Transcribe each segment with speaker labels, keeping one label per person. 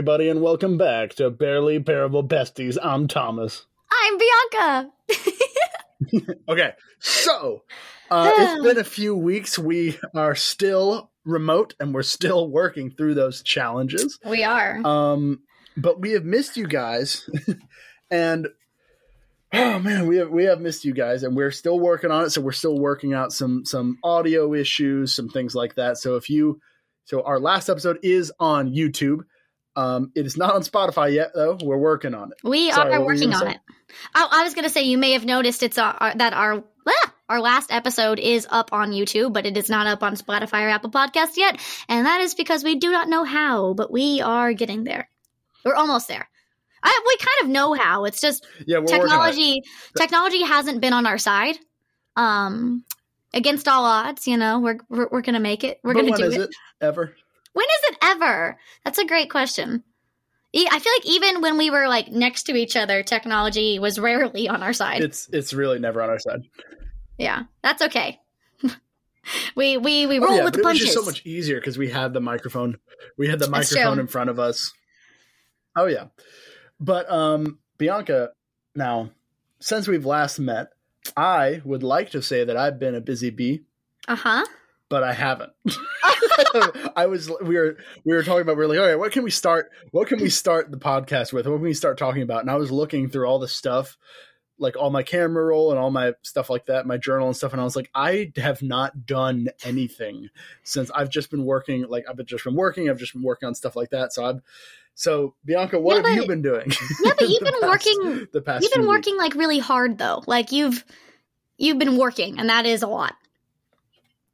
Speaker 1: everybody, and welcome back to Barely Bearable Besties. I'm Thomas.
Speaker 2: I'm Bianca.
Speaker 1: Okay, so uh, it's been a few weeks. We are still remote, and we're still working through those challenges.
Speaker 2: we are.
Speaker 1: Um, but we have missed you guys, and oh man, we have we have missed you guys, and we're still working on it. So we're still working out some some audio issues, some things like that. So if you, so our last episode is on YouTube. Um, it is not on Spotify yet, though. We're working on it.
Speaker 2: we
Speaker 1: sorry,
Speaker 2: are
Speaker 1: what were you
Speaker 2: working on
Speaker 1: say?
Speaker 2: it. Oh, I was going to say you may have noticed it's our, our, that our ah, our last episode is up on YouTube, but it is not up on Spotify or Apple Podcasts yet, and that is because we do not know how, but we are getting there. We're almost there. I, we kind of know how. It's just
Speaker 1: Yeah, we're working on it.
Speaker 2: technology. Technology hasn't been on our side. Um, against all odds, you know, we're we're, we're going to make it. We're
Speaker 1: But
Speaker 2: to do
Speaker 1: is
Speaker 2: it.
Speaker 1: it ever?
Speaker 2: When is it ever? That's a great question. I feel like even when we were like next to each other, technology was rarely on our side.
Speaker 1: It's it's really never on our side.
Speaker 2: yeah, that's okay. we we we
Speaker 1: Oh,
Speaker 2: roll
Speaker 1: yeah,
Speaker 2: with the
Speaker 1: it was
Speaker 2: punches.
Speaker 1: just so much easier because we had the microphone. We had the
Speaker 2: That's
Speaker 1: microphone
Speaker 2: true.
Speaker 1: in front of us. Oh yeah, but um, Bianca. Now, since we've last met, I would like to say that I've been a busy bee,
Speaker 2: Uh huh.
Speaker 1: But I haven't. I was we were we were talking about we are like, all right, what can we start? What can we start the podcast with? What can we start talking about? And I was looking through all the stuff, like all my camera roll and all my stuff like that, my journal and stuff, and I was like, I have not done anything since I've just been working. Like I've just been working. I've just been working on stuff like that. So I've so Bianca, what
Speaker 2: Yeah,
Speaker 1: have you been doing?
Speaker 2: Yeah, but you've been
Speaker 1: past-
Speaker 2: working.
Speaker 1: the past.
Speaker 2: You've been working like really hard though. Like you've you've been working, and that is a lot.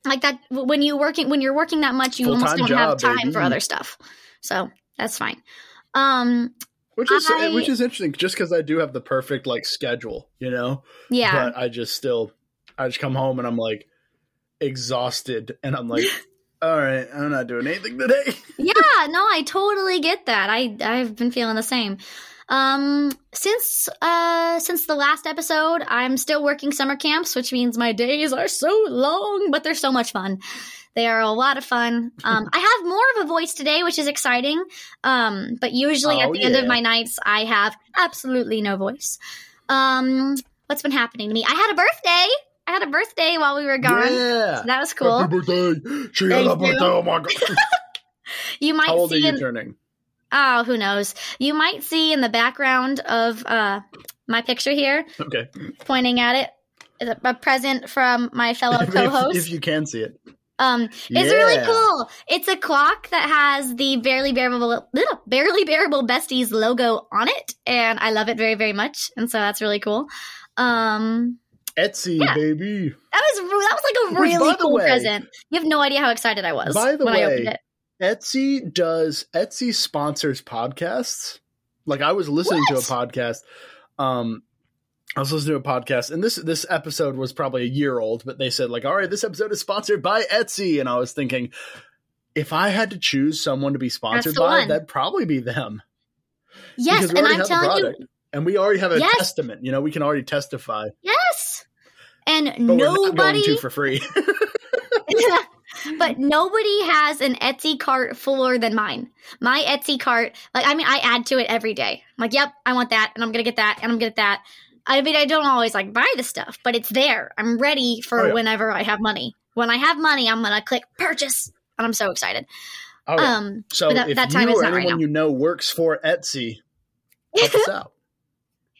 Speaker 2: Like that when you working when you're working that much, you almost
Speaker 1: Full-time
Speaker 2: don't have
Speaker 1: job,
Speaker 2: time for other stuff. So that's fine. Um.
Speaker 1: which is
Speaker 2: I-
Speaker 1: which is interesting, just because I do have the perfect like schedule, you know.
Speaker 2: Yeah.
Speaker 1: but I just still, I just come home and I'm like exhausted, and I'm like, all right, I'm not doing anything today.
Speaker 2: yeah, no, I totally get that. I I've been feeling the same. Um since uh since the last episode, I'm still working summer camps, which means my days are so long, but they're so much fun. They are a lot of fun. Um I have more of a voice today, which is exciting. Um but usually at
Speaker 1: Oh,
Speaker 2: the end of my nights I have absolutely no voice. Um what's been happening to me? I had a birthday. I had a birthday while we were gone.
Speaker 1: Yeah,
Speaker 2: So that was cool.
Speaker 1: Happy birthday! She had a
Speaker 2: you.
Speaker 1: birthday. Oh my god!
Speaker 2: You might
Speaker 1: How old are
Speaker 2: see
Speaker 1: you
Speaker 2: in-
Speaker 1: turning?
Speaker 2: Oh, who knows? You might see in the background of uh, my picture here,
Speaker 1: Okay,
Speaker 2: pointing at it, is a- present from my fellow
Speaker 1: If-
Speaker 2: co-host.
Speaker 1: if, you can see it.
Speaker 2: um, it's really cool. It's a clock that has the barely bearable, barely bearable besties logo on it, and I love it very, very much. And so that's really cool. Um,
Speaker 1: Etsy,
Speaker 2: Yeah.
Speaker 1: baby.
Speaker 2: that was that was like a really cool
Speaker 1: way-
Speaker 2: present. You have no idea how excited I was
Speaker 1: By the
Speaker 2: when I opened
Speaker 1: way,
Speaker 2: it.
Speaker 1: Etsy does Etsy sponsors podcasts. Like I was listening to a podcast. Um I was listening to a podcast and this this episode was probably a year old, but they said like, all right, this episode is sponsored by Etsy. And I was thinking, if I had to choose someone to be sponsored by,
Speaker 2: one.
Speaker 1: that'd probably be them.
Speaker 2: Yes,
Speaker 1: because we
Speaker 2: and I'm
Speaker 1: have
Speaker 2: telling you,
Speaker 1: product. And we already have a
Speaker 2: Yes.
Speaker 1: testament. You know, we can already testify.
Speaker 2: yes. And
Speaker 1: But we're not going
Speaker 2: nobody
Speaker 1: to for free.
Speaker 2: but nobody has an Etsy cart fuller than mine. My Etsy cart, like I mean, I add to it every day. I'm like, yep, I want that, and I'm gonna get that, and I'm gonna get that. I mean, I don't always like buy the stuff, but it's there. I'm ready for
Speaker 1: Oh, yeah.
Speaker 2: whenever I have money. When I have money, I'm gonna click purchase, and I'm so excited.
Speaker 1: Oh, yeah.
Speaker 2: Um,
Speaker 1: so
Speaker 2: but that-
Speaker 1: if
Speaker 2: that time
Speaker 1: you
Speaker 2: is
Speaker 1: or
Speaker 2: not right now.
Speaker 1: you know works for Etsy, help us out.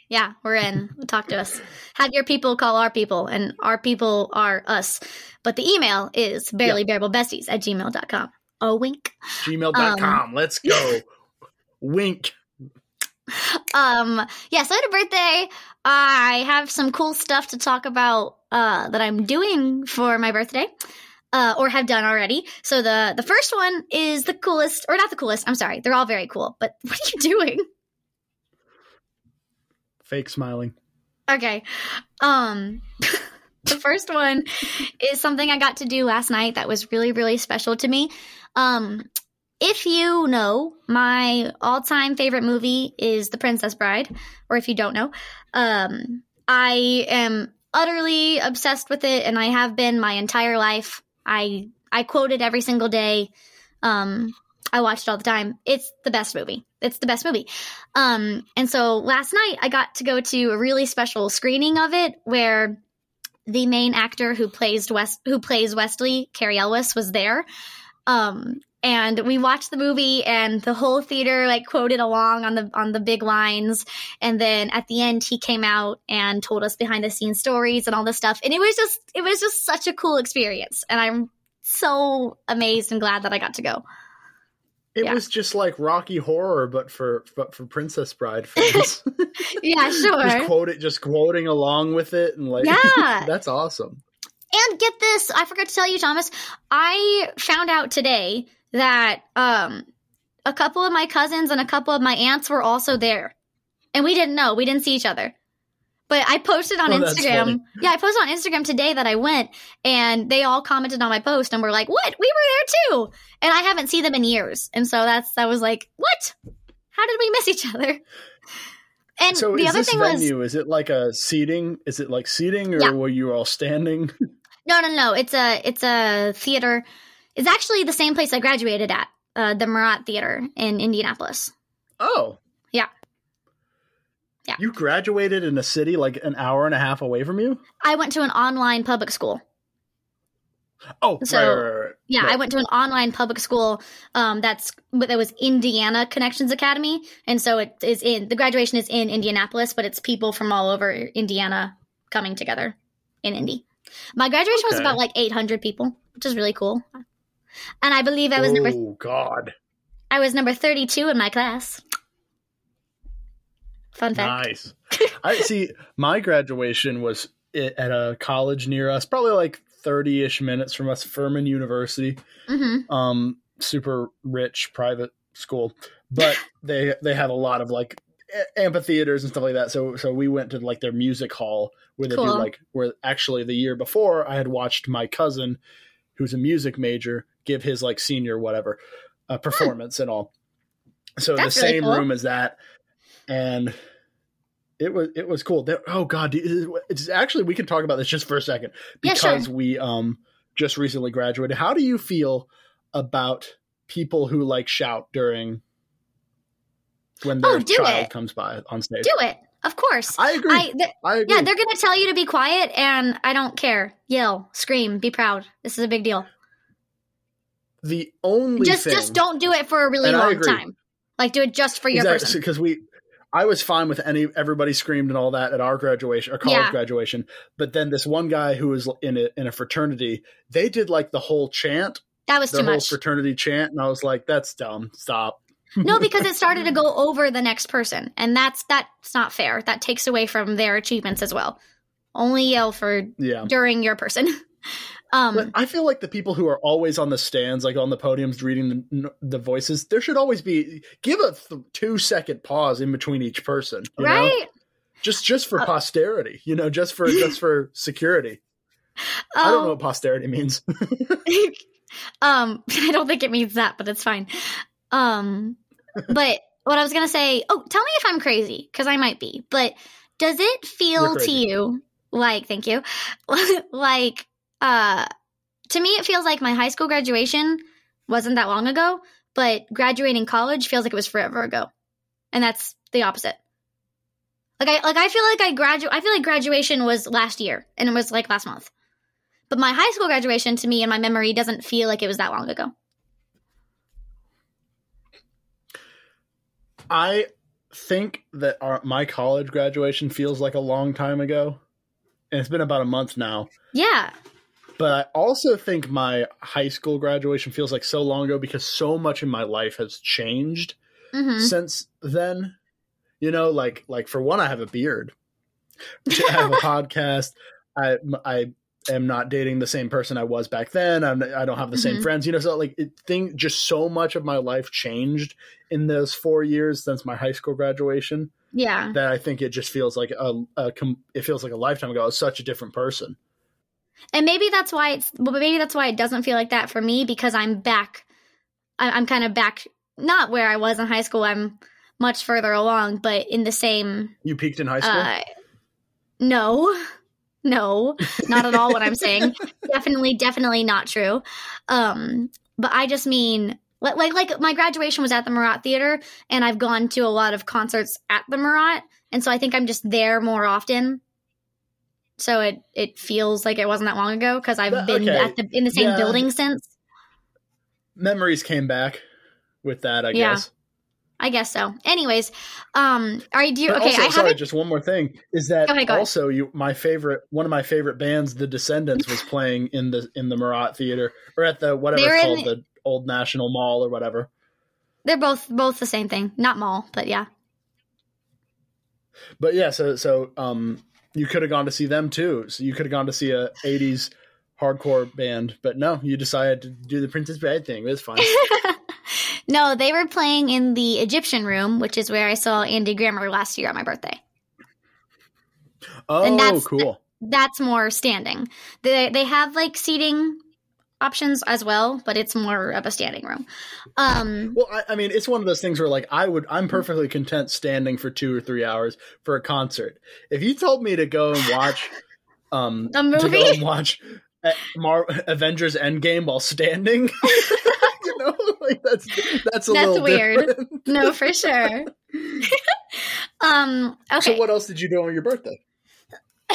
Speaker 2: Yeah, we're in. Talk to us. Have your people call our people, and our people are us. But the email is barelybearablebesties at gmail.com. Oh, wink.
Speaker 1: Gmail.com.
Speaker 2: Um,
Speaker 1: Let's go. Wink.
Speaker 2: um yeah so i had a birthday i have some cool stuff to talk about uh that i'm doing for my birthday uh or have done already so the the first one is the coolest or not the coolest i'm sorry they're all very cool but what are you doing
Speaker 1: Fake smiling.
Speaker 2: okay um the first one is something i got to do last night that was really really special to me um if you know, my all-time favorite movie is The Princess Bride, or if you don't know, um, I am utterly obsessed with it, and I have been my entire life. I I quote it every single day. Um, I watch it all the time. It's the best movie. It's the best movie. Um, and so last night I got to go to a really special screening of it where the main actor who plays West who plays Westley, Cary Elwes, was there. Um, and we watched the movie and the whole theater like quoted along on the on the big lines and then at the end he came out and told us behind the scenes stories and all this stuff and it was just it was just such a cool experience and i'm so amazed and glad that i got to go
Speaker 1: It
Speaker 2: Yeah.
Speaker 1: was just like Rocky Horror, but for but for Princess Bride fans.
Speaker 2: yeah sure
Speaker 1: just quote it, just quoting along with it, and like,
Speaker 2: Yeah.
Speaker 1: that's awesome.
Speaker 2: And get this, I forgot to tell you, Thomas. I found out today that um, a couple of my cousins and a couple of my aunts were also there, and we didn't know. We didn't see each other. But I posted on
Speaker 1: Oh,
Speaker 2: Instagram. Yeah, I posted on Instagram today that I went, and they all commented on my post and were like, "What? We were there too!" And I haven't seen them in years, and so that's that was like, "What? How did we miss each other?" And
Speaker 1: So
Speaker 2: the other thing was,
Speaker 1: venue? Is it like a seating? Is it like seating, or
Speaker 2: Yeah.
Speaker 1: were you all standing?
Speaker 2: No, no, no. It's a it's a theater. It's actually the same place I graduated at, uh, the Murat Theater in Indianapolis.
Speaker 1: Oh,
Speaker 2: Yeah.
Speaker 1: You graduated in a city like an hour and a half away from you.
Speaker 2: I went to an online public school.
Speaker 1: Oh,
Speaker 2: So-
Speaker 1: right, right, right,
Speaker 2: Yeah. I went to an online public school. Um, that's that was Indiana Connections Academy, and so it is in the graduation is in Indianapolis, but it's people from all over Indiana coming together in Indy. My graduation was about like 800 people, which is really cool. And I believe I was number
Speaker 1: Oh God,
Speaker 2: I was number 32 in my class. Fun fact.
Speaker 1: nice. I see. My graduation was at a college near us, probably like thirty-ish minutes from us, Furman University.
Speaker 2: hmm
Speaker 1: um super rich private school but they they had a lot of like amphitheaters and stuff like that so so we went to like their music hall where they do like where actually the year before i had watched my cousin who's a music major give his like senior whatever uh, performance and all so
Speaker 2: That's
Speaker 1: the
Speaker 2: really
Speaker 1: same
Speaker 2: cool.
Speaker 1: room as that and it was it was cool There- oh god it's actually we can talk about this just for a second
Speaker 2: Yeah,
Speaker 1: because
Speaker 2: sure.
Speaker 1: we um just recently graduated how do you feel about people who like shout during when their
Speaker 2: Oh, do
Speaker 1: child
Speaker 2: it.
Speaker 1: comes by on stage
Speaker 2: Do it. Of course.
Speaker 1: i agree
Speaker 2: I
Speaker 1: I, agree
Speaker 2: yeah, they're going to tell you to be quiet and I don't care. Yell, scream, be proud. This is a big deal.
Speaker 1: the only
Speaker 2: Just
Speaker 1: thing
Speaker 2: just don't do it for a really long time. Like do it just for your person.
Speaker 1: because we I was fine with any everybody screamed and all that at our graduation, our college
Speaker 2: Yeah.
Speaker 1: graduation. But then this one guy who was in a in a fraternity, they did like the whole chant,
Speaker 2: That was
Speaker 1: the
Speaker 2: too
Speaker 1: whole
Speaker 2: much.
Speaker 1: fraternity chant, and I was like, "That's dumb. Stop."
Speaker 2: no, because it started to go over the next person, and that's that's not fair. That takes away from their achievements as well. Only yell for
Speaker 1: Yeah,
Speaker 2: during your person. um,
Speaker 1: but I feel like the people who are always on the stands, like on the podiums, reading the, the voices, there should always be give a th- two second pause in between each person, you know?
Speaker 2: right?
Speaker 1: Just just for
Speaker 2: Uh,
Speaker 1: posterity, you know, just for just for security. I don't know
Speaker 2: Oh,
Speaker 1: what posterity means.
Speaker 2: um, I don't think it means that, but it's fine. Um, but what I was gonna say, oh, tell me if I'm crazy because I might be. But does it feel to you like, thank you, like, uh, to me, it feels like my high school graduation wasn't that long ago, but graduating college feels like it was forever ago, and that's the opposite. Like I like I feel like I graduate. I feel like graduation was last year, and it was like last month. But my high school graduation to me in my memory doesn't feel like it was that long ago.
Speaker 1: I think that our, my college graduation feels like a long time ago, and it's been about a month now.
Speaker 2: Yeah.
Speaker 1: But I also think my high school graduation feels like so long ago because so much in my life has changed
Speaker 2: hmm
Speaker 1: since then. You know, like like for one, I have a beard. I have a podcast. I I am not dating the same person I was back then. I'm, I don't have the same
Speaker 2: Mhm.
Speaker 1: friends. You know, so like it, thing just so much of my life changed in those four years since my high school graduation
Speaker 2: Yeah.
Speaker 1: that I think it just feels like a, a com- it feels like a lifetime ago. I was such a different person.
Speaker 2: And maybe that's why it's well, maybe that's why it doesn't feel like that for me because I'm back. I'm kind of back, not where I was in high school. I'm much further along, but in the same.
Speaker 1: You peaked in high school.
Speaker 2: Uh, no, no, not at all. what I'm saying, definitely, definitely not true. Um, but I just mean Like, like, like my graduation was at the Murat Theater, and I've gone to a lot of concerts at the Murat, and so I think I'm just there more often. So it it feels like it wasn't that long ago because I've
Speaker 1: But-
Speaker 2: been
Speaker 1: okay.
Speaker 2: at the in the same
Speaker 1: Yeah.
Speaker 2: building since.
Speaker 1: Memories came back with that, I
Speaker 2: Yeah.
Speaker 1: guess.
Speaker 2: I guess so. Anyways, um, are you do you,
Speaker 1: But
Speaker 2: okay?
Speaker 1: also,
Speaker 2: I
Speaker 1: sorry, just one more thing is that
Speaker 2: Go ahead, go ahead.
Speaker 1: also you my favorite one of my favorite bands, The Descendents, was playing in the in the Murat Theater or at the whatever it's
Speaker 2: in
Speaker 1: called, the Old National Mall or whatever.
Speaker 2: They're both both the same thing, not mall, but yeah.
Speaker 1: But yeah, so so um you could have gone to see them too. So you could have gone to see a '80s hardcore band, but no, you decided to do the Princess Bride thing. It was fine.
Speaker 2: no, they were playing in the Egyptian room, which is where I saw Andy Grammer last year on my birthday.
Speaker 1: Oh, and
Speaker 2: that's-
Speaker 1: cool.
Speaker 2: That's more standing. They they have like seating options as well, but it's more of a standing room. Um,
Speaker 1: Well, I, I mean, it's one of those things where, like, I would, I'm perfectly content standing for two or three hours for a concert. If you told me to go and watch, um,
Speaker 2: A
Speaker 1: to go
Speaker 2: movie?
Speaker 1: and watch uh, Mar- Avengers Endgame while standing, you know, like that's that's a
Speaker 2: That's
Speaker 1: little
Speaker 2: weird.
Speaker 1: different.
Speaker 2: no, for sure. um, okay.
Speaker 1: So, what else did you do on your birthday?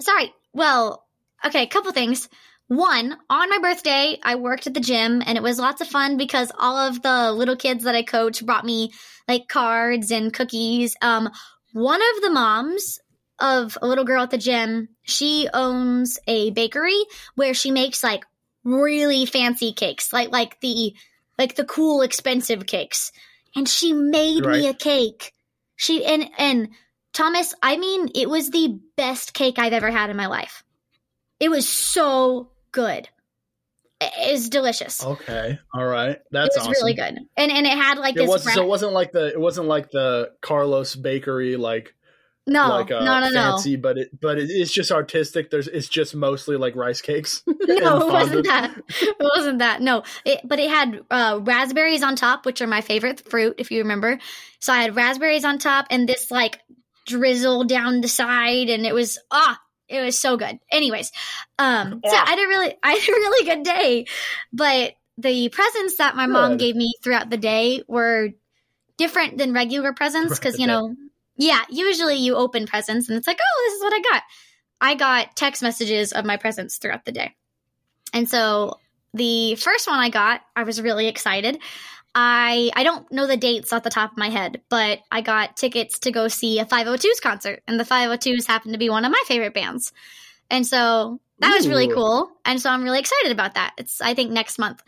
Speaker 2: Sorry. Well, okay, a couple things. One, on my birthday, I worked at the gym and it was lots of fun because all of the little kids that I coach brought me like cards and cookies. Um, one of the moms of a little girl at the gym, she owns a bakery where she makes like really fancy cakes, like like the like the cool expensive cakes. And she made me a cake. She and and Thomas, I mean, it was the best cake I've ever had in my life. It was so good. It was delicious.
Speaker 1: Okay, all right, that's
Speaker 2: it was
Speaker 1: awesome.
Speaker 2: really good, and and it had like
Speaker 1: It
Speaker 2: this.
Speaker 1: was so it wasn't like the it wasn't like the Carlos Bakery like
Speaker 2: no,
Speaker 1: like uh,
Speaker 2: no, no, no,
Speaker 1: fancy, but it but it, it's just artistic. There's it's just mostly like rice cakes.
Speaker 2: no, it wasn't that. It wasn't that. No, it, but it had uh, raspberries on top, which are my favorite fruit, if you remember. So I had raspberries on top, and this like drizzle down the side, and it was ah, it was so good. Anyways, um, so
Speaker 1: Ah.
Speaker 2: I had a really, I had a really good day, but the presents that my mom gave me throughout the day were different than regular presents because you know, yeah, usually you open presents and it's like, oh, this is what I got. I got text messages of my presents throughout the day. And so the first one I got, I was really excited. I I don't know the dates off the top of my head, but I got tickets to go see a 502s concert, and the 502s happened to be one of my favorite bands. And so that was really cool. And so I'm really excited about that. It's I think next month.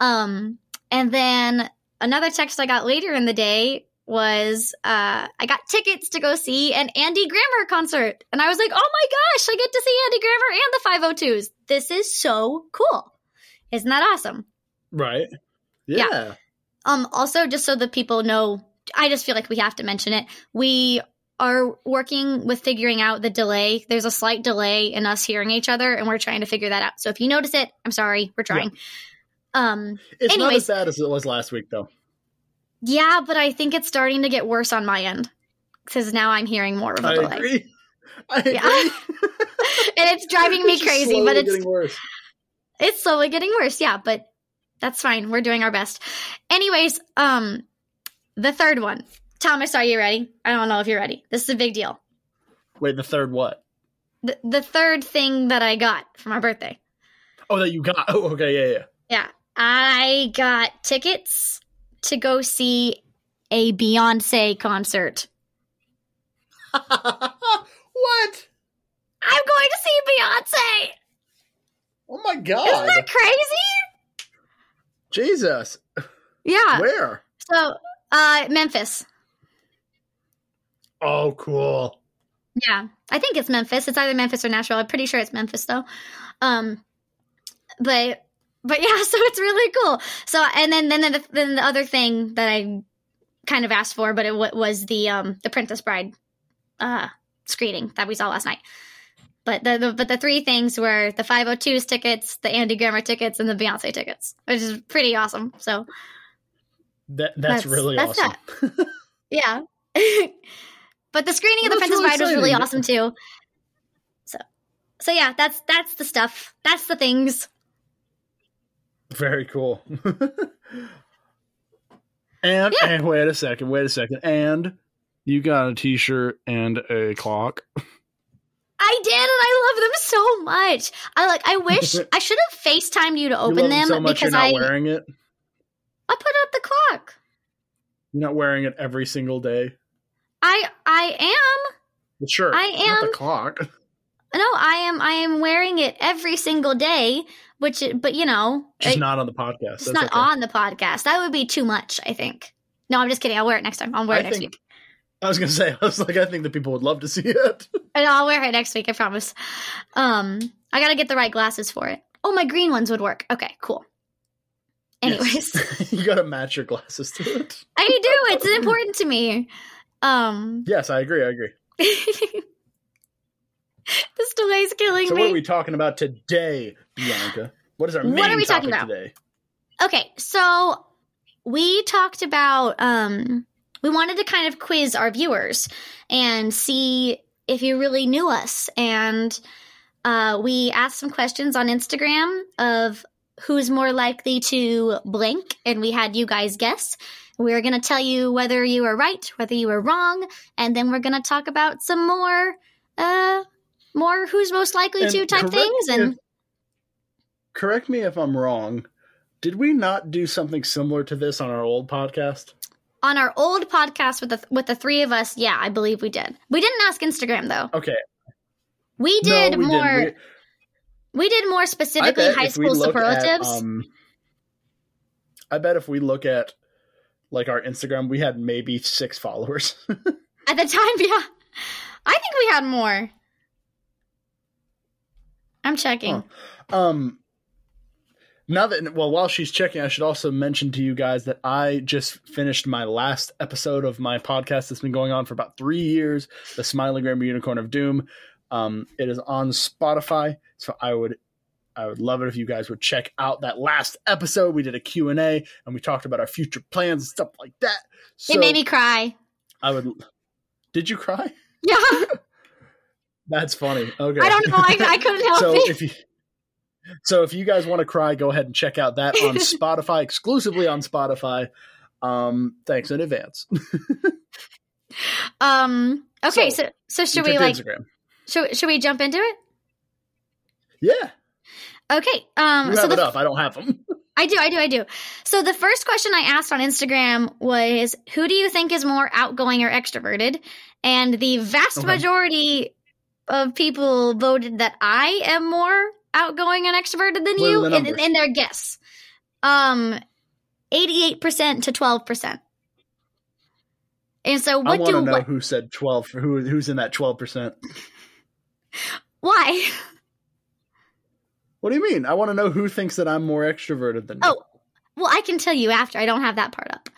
Speaker 2: Um and then another text I got later in the day was uh I got tickets to go see an Andy Grammer concert. And I was like, "Oh my gosh, I get to see Andy Grammer and the 502s. This is so cool." Isn't that awesome?
Speaker 1: right.
Speaker 2: Yeah.
Speaker 1: Yeah.
Speaker 2: Um, also, just so that people know, I just feel like we have to mention it. We are working with figuring out the delay. There's a slight delay in us hearing each other, and we're trying to figure that out. So if you notice it, I'm sorry. We're trying. Um,
Speaker 1: It's not as bad as it was last week, though.
Speaker 2: yeah, but I think it's starting to get worse on my end because now I'm hearing more of a
Speaker 1: I
Speaker 2: delay,
Speaker 1: agree. I agree.
Speaker 2: Yeah. and it's driving me
Speaker 1: It's
Speaker 2: crazy. But it's
Speaker 1: getting worse.
Speaker 2: it's slowly getting worse yeah but that's fine. We're doing our best. Anyways um the third one. Thomas are you ready? I don't know if you're ready. This is a big deal.
Speaker 1: Wait, the third what?
Speaker 2: the, the third thing that i got for my birthday.
Speaker 1: Oh, that you got. Oh, okay, yeah, yeah.
Speaker 2: yeah. I got tickets to go see a beyonce concert.
Speaker 1: What?
Speaker 2: i'm going to see beyonce
Speaker 1: Oh my god!
Speaker 2: isn't that crazy
Speaker 1: Jesus,
Speaker 2: yeah
Speaker 1: where?
Speaker 2: so uh memphis
Speaker 1: Oh, cool.
Speaker 2: Yeah, I think it's Memphis. It's either Memphis or Nashville. I'm pretty sure it's Memphis though. Um, but but yeah, so it's really cool. So and then then the, then the other thing that I kind of asked for, but it wa- was the um the Princess Bride uh screening that we saw last night. But the, the but the three things were the 502s tickets, the Andy Grammer tickets, and the Beyonce tickets, which is pretty awesome. So
Speaker 1: That that's,
Speaker 2: That's-
Speaker 1: really
Speaker 2: that's
Speaker 1: awesome.
Speaker 2: yeah. but the screening
Speaker 1: Well,
Speaker 2: of the Princess
Speaker 1: really
Speaker 2: Bride was really awesome too. So, so yeah, that's that's the stuff. That's the things.
Speaker 1: Very cool. and
Speaker 2: Yeah.
Speaker 1: and wait a second, wait a second. And you got a t-shirt and a clock.
Speaker 2: I did, and I love them so much. I like. I wish I should have Facetimed you to open
Speaker 1: love
Speaker 2: them
Speaker 1: so much
Speaker 2: because
Speaker 1: you're not
Speaker 2: I
Speaker 1: wearing it.
Speaker 2: I put up the clock.
Speaker 1: You're not wearing it every single day.
Speaker 2: I I am.
Speaker 1: Shirt.
Speaker 2: I
Speaker 1: Not the clock.
Speaker 2: No, I am. I am wearing it every single day. Which, but you know, it-
Speaker 1: not on the podcast.
Speaker 2: it's
Speaker 1: That's
Speaker 2: not
Speaker 1: okay.
Speaker 2: on the podcast. That would be too much. I think. No, I'm just kidding. I'll wear it next time. I'll wear it
Speaker 1: I
Speaker 2: next
Speaker 1: think-
Speaker 2: week.
Speaker 1: I was gonna say, I was like, I think that people would love to see it.
Speaker 2: And I'll wear it next week. I promise. Um, I gotta get the right glasses for it. Oh, my green ones would work. Okay, cool. Anyways,
Speaker 1: Yes. you gotta match your glasses to it.
Speaker 2: I do. It's important to me. Um,
Speaker 1: Yes, I agree. I agree.
Speaker 2: this delay's killing
Speaker 1: So
Speaker 2: me.
Speaker 1: So, what are we talking about today, Bianca? What is our
Speaker 2: What
Speaker 1: main
Speaker 2: are we talking
Speaker 1: topic
Speaker 2: about?
Speaker 1: today?
Speaker 2: Okay, so we talked about um we wanted to kind of quiz our viewers and see if you really knew us and uh we asked some questions on Instagram of who's more likely to blink and we had you guys guess. We are going to tell you whether you were right, whether you were wrong, and then we're going to talk about some more uh more who's most likely
Speaker 1: And
Speaker 2: to type things and
Speaker 1: if- correct me if I'm wrong. Did we not do something similar to this on our old podcast?
Speaker 2: On our old podcast with the with the three of us, yeah, I believe we did. We didn't ask Instagram though.
Speaker 1: Okay,
Speaker 2: We did
Speaker 1: no, we
Speaker 2: more. We,
Speaker 1: We-
Speaker 2: did more specifically high school
Speaker 1: look at,
Speaker 2: superlatives.
Speaker 1: um, I bet if we look at like our Instagram, we had maybe six followers.
Speaker 2: At the time, yeah, I think we had more. I'm checking.
Speaker 1: Huh. Um, now that well, while she's checking, I should also mention to you guys that I just finished my last episode of my podcast that's been going on for about three years, the Smiling Grammar Unicorn of Doom. Um, it is on Spotify, so I would I would love it if you guys would check out that last episode. We did a Q and A, and we talked about our future plans and stuff like that. So
Speaker 2: it made me cry.
Speaker 1: I would. Did you cry?
Speaker 2: Yeah,
Speaker 1: That's funny. Okay.
Speaker 2: I don't know. I, I couldn't help
Speaker 1: so
Speaker 2: it.
Speaker 1: if you so if you guys want to cry go ahead and check out that on spotify exclusively on spotify um thanks in advance
Speaker 2: um. Okay,
Speaker 1: So,
Speaker 2: so so, should we like
Speaker 1: instagram
Speaker 2: should should we jump into it?
Speaker 1: yeah
Speaker 2: Okay. Um.
Speaker 1: you
Speaker 2: so
Speaker 1: have
Speaker 2: the
Speaker 1: up i don't have them
Speaker 2: I do, I do, I do. So the first question I asked on Instagram was, "Who do you think is more outgoing or extroverted?" And the vast
Speaker 1: Okay.
Speaker 2: majority of people voted that I am more outgoing and extroverted than
Speaker 1: What
Speaker 2: you in, in their guess. Um, eighty-eight percent to twelve percent. And so, what i
Speaker 1: want to know
Speaker 2: what?
Speaker 1: who said 12 who who's in that 12%
Speaker 2: Why?
Speaker 1: what do you mean i want to know who thinks that i'm more extroverted than you.
Speaker 2: Oh, Well, I can tell you after. I don't have that part up,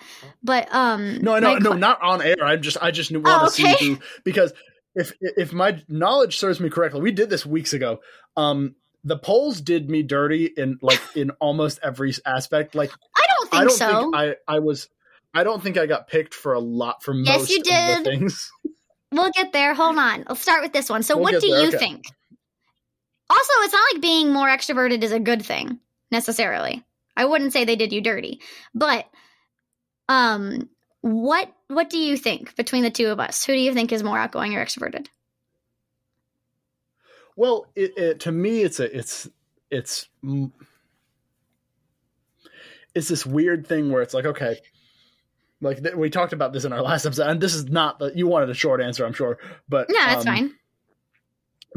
Speaker 2: but um.
Speaker 1: no i know no
Speaker 2: que-
Speaker 1: not on air i just i just want
Speaker 2: Oh,
Speaker 1: to see who because if if my knowledge serves me correctly we did this weeks ago um the polls did me dirty in like in almost every aspect like
Speaker 2: I don't think
Speaker 1: I don't
Speaker 2: so.
Speaker 1: think I I was I don't think I got picked for a lot for
Speaker 2: Yes,
Speaker 1: most
Speaker 2: you
Speaker 1: of
Speaker 2: did.
Speaker 1: the things.
Speaker 2: We'll get there. Hold on. Let's start with this one. So,
Speaker 1: We'll
Speaker 2: what do
Speaker 1: there,
Speaker 2: you
Speaker 1: okay.
Speaker 2: think? Also, it's not like being more extroverted is a good thing necessarily. I wouldn't say they did you dirty, but um, what what do you think between the two of us? Who do you think is more outgoing or extroverted?
Speaker 1: Well, it, it to me it's a it's it's it's this weird thing where it's like okay, like th- we talked about this in our last episode, and this is not the you wanted a short answer, I'm sure, but
Speaker 2: Yeah, that's
Speaker 1: um,
Speaker 2: fine.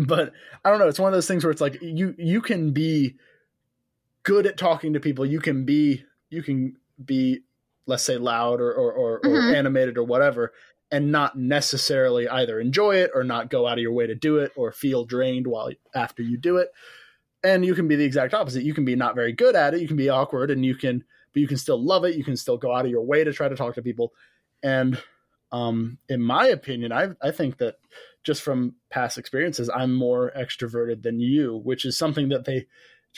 Speaker 1: but I don't know. It's one of those things where it's like you you can be good at talking to people. You can be you can be let's say loud or or, or,
Speaker 2: Mhm.
Speaker 1: or animated or whatever, and not necessarily either enjoy it or not go out of your way to do it or feel drained while after you do it. And you can be the exact opposite. You can be not very good at it. You can be awkward, and you can but you can still love it. You can still go out of your way to try to talk to people. And um, in my opinion, I I think that just from past experiences, I'm more extroverted than you, which is something that they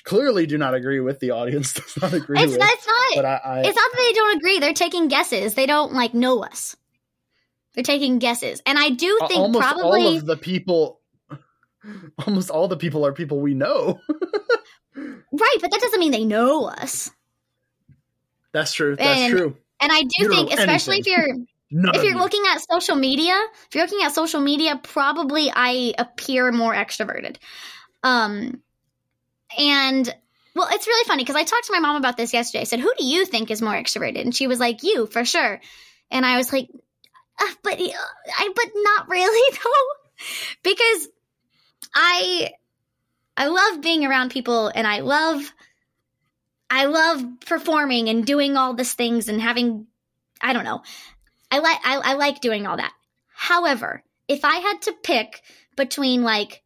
Speaker 1: clearly do not agree with. The audience does not agree
Speaker 2: It's
Speaker 1: with.
Speaker 2: that's not.
Speaker 1: but I, I
Speaker 2: it's not that they don't agree. They're taking guesses. They don't like know us. They're taking guesses, and I do think
Speaker 1: almost
Speaker 2: probably
Speaker 1: all of the people, almost all the people are people we know.
Speaker 2: Right, but that doesn't mean they know us.
Speaker 1: That's true. That's
Speaker 2: And-
Speaker 1: true.
Speaker 2: And I do
Speaker 1: You
Speaker 2: think, especially if you're
Speaker 1: None
Speaker 2: if you're
Speaker 1: you.
Speaker 2: looking at social media, if you're looking at social media, probably I appear more extroverted. Um, and well, it's really funny because I talked to my mom about this yesterday. I said, "Who do you think is more extroverted?" And she was like, "You for sure." And I was like, uh, "But uh, I, but not really though, because I, I love being around people, and I love." I love performing and doing all these things and having I don't know. I like I, I like doing all that. However, if I had to pick between like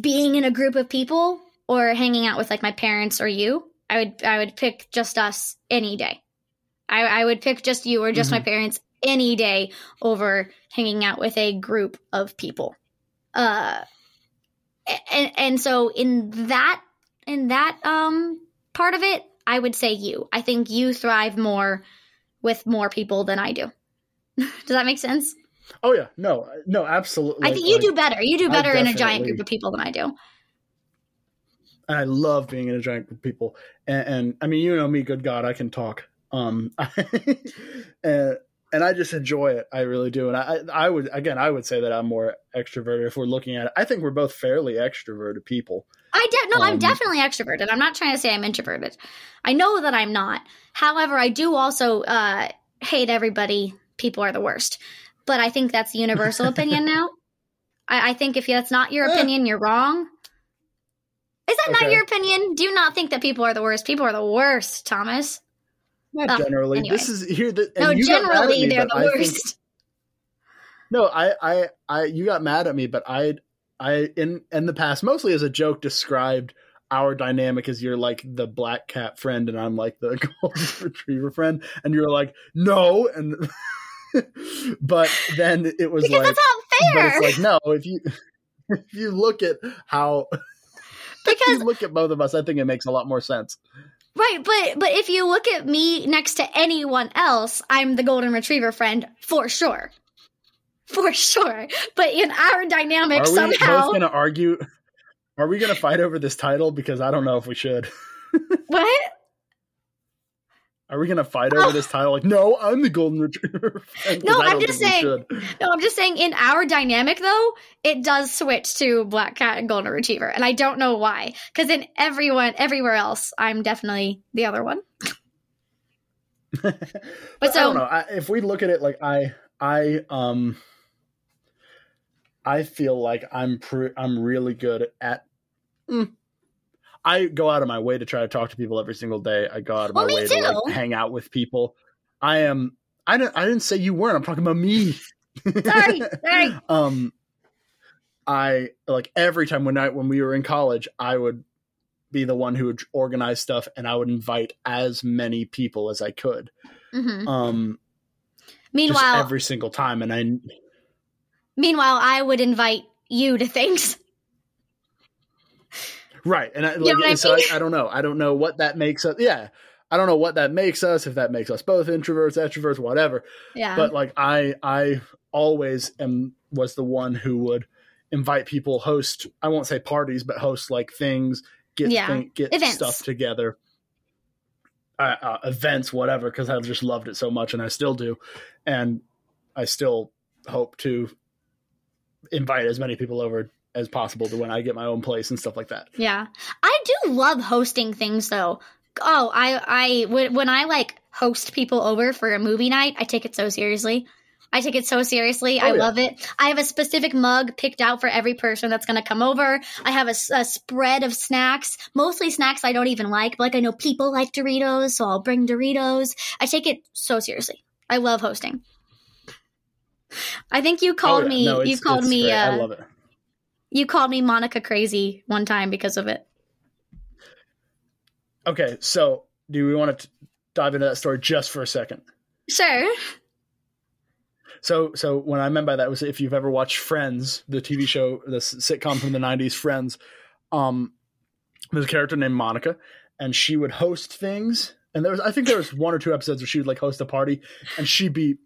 Speaker 2: being in a group of people or hanging out with like my parents or you, I would I would pick just us any day. I, I would pick just you or just my parents any day over hanging out with a group of people. Uh and and so in that in that um part of it, I would say you. I think you thrive more with more people than I do. Does that make sense?
Speaker 1: Oh yeah, no, no, absolutely.
Speaker 2: I think you
Speaker 1: Like,
Speaker 2: do better. You do better in a giant group of people than I do.
Speaker 1: and I love being in a giant group of people. And, and I mean, you know me, good God, I can talk. Um, and and I just enjoy it. I really do. And I I would again, I would say that I'm more extroverted if we're looking at it. I think we're both fairly extroverted people.
Speaker 2: I de- no, I'm
Speaker 1: Um,
Speaker 2: definitely extroverted. I'm not trying to say I'm introverted. I know that I'm not. However, I do also uh, hate everybody. People are the worst. But I think that's the universal opinion now. I, I think if that's not your
Speaker 1: Eh.
Speaker 2: opinion, you're wrong. Is that not your opinion? Do you not think that people are the worst? People are the worst, Thomas.
Speaker 1: Not
Speaker 2: Uh,
Speaker 1: generally.
Speaker 2: anyway.
Speaker 1: This is here. That
Speaker 2: No,
Speaker 1: and you got mad at
Speaker 2: generally
Speaker 1: me,
Speaker 2: they're the
Speaker 1: I think-
Speaker 2: worst.
Speaker 1: No, I, I, I, you got mad at me, but I, I, in in the past, mostly as a joke, described our dynamic as you're like the black cat friend, and I'm like the golden retriever friend, and you're like, no, and, but then it was
Speaker 2: because
Speaker 1: like,
Speaker 2: that's not
Speaker 1: but
Speaker 2: fair.
Speaker 1: it's like, no, if you, if you look at how, if
Speaker 2: because
Speaker 1: you look at both of us, I think it makes a lot more sense.
Speaker 2: Right, but but if you look at me next to anyone else, I'm the golden retriever friend for sure. For sure. But in our dynamic
Speaker 1: Are we
Speaker 2: somehow
Speaker 1: both going to argue? Are we going to fight over this title? Because I don't know if we should.
Speaker 2: what?
Speaker 1: Are we gonna fight over
Speaker 2: Oh.
Speaker 1: this title? Like, no, I'm the golden retriever.
Speaker 2: No, I'm just saying- No, I'm just saying in our dynamic though, it does switch to black cat and golden retriever. And I don't know why. Cuz in everyone everywhere else, I'm definitely the other one.
Speaker 1: but
Speaker 2: But
Speaker 1: I
Speaker 2: so
Speaker 1: don't know. I, if we look at it, like I, I, um, I feel like I'm pre- I'm really good at. mm, I go out of my way to try to talk to people every single day. I go out of
Speaker 2: Well,
Speaker 1: my way to like hang out with people. I am. I didn't. I didn't say you weren't. I'm talking about me.
Speaker 2: sorry, sorry.
Speaker 1: um i like every time when i when we were in college i would be the one who would organize stuff and i would invite as many people as i could
Speaker 2: hmm
Speaker 1: um just
Speaker 2: Meanwhile,
Speaker 1: every single time and i
Speaker 2: meanwhile I would invite you to things.
Speaker 1: Right and i like
Speaker 2: what I
Speaker 1: so I,
Speaker 2: mean?
Speaker 1: I don't know i don't know what that makes us yeah i don't know what that makes us if that makes us both introverts extroverts whatever
Speaker 2: Yeah.
Speaker 1: but like i i always am was the one who would invite people host i won't say parties but host like things get
Speaker 2: Yeah.
Speaker 1: thing, get
Speaker 2: Events.
Speaker 1: stuff together uh, uh, events whatever because i just loved it so much and i still do and i still hope to invite as many people over as possible to when i get my own place and stuff like that
Speaker 2: Yeah. I do love hosting things though. Oh, I I when I like host people over for a movie night, I take it so seriously. I take it so seriously. I
Speaker 1: Oh, yeah.
Speaker 2: love it. I have a specific mug picked out for every person that's going to come over. I have a spread of snacks, mostly snacks I don't even like. But like I know people like Doritos, so I'll bring Doritos. I take it so seriously. I love hosting. I think you called
Speaker 1: Oh, yeah.
Speaker 2: me.
Speaker 1: No,
Speaker 2: you called me.
Speaker 1: great. i
Speaker 2: Uh,
Speaker 1: love it
Speaker 2: you called me Monica crazy one time because of it.
Speaker 1: okay so do we want to dive into that story just for a second
Speaker 2: Sure.
Speaker 1: So, so what I meant by that was if you've ever watched Friends, the TV show, the sitcom from the '90s, Friends, um, there's a character named Monica, and she would host things. And there was, I think there was one or two episodes where she would like host a party, and she'd be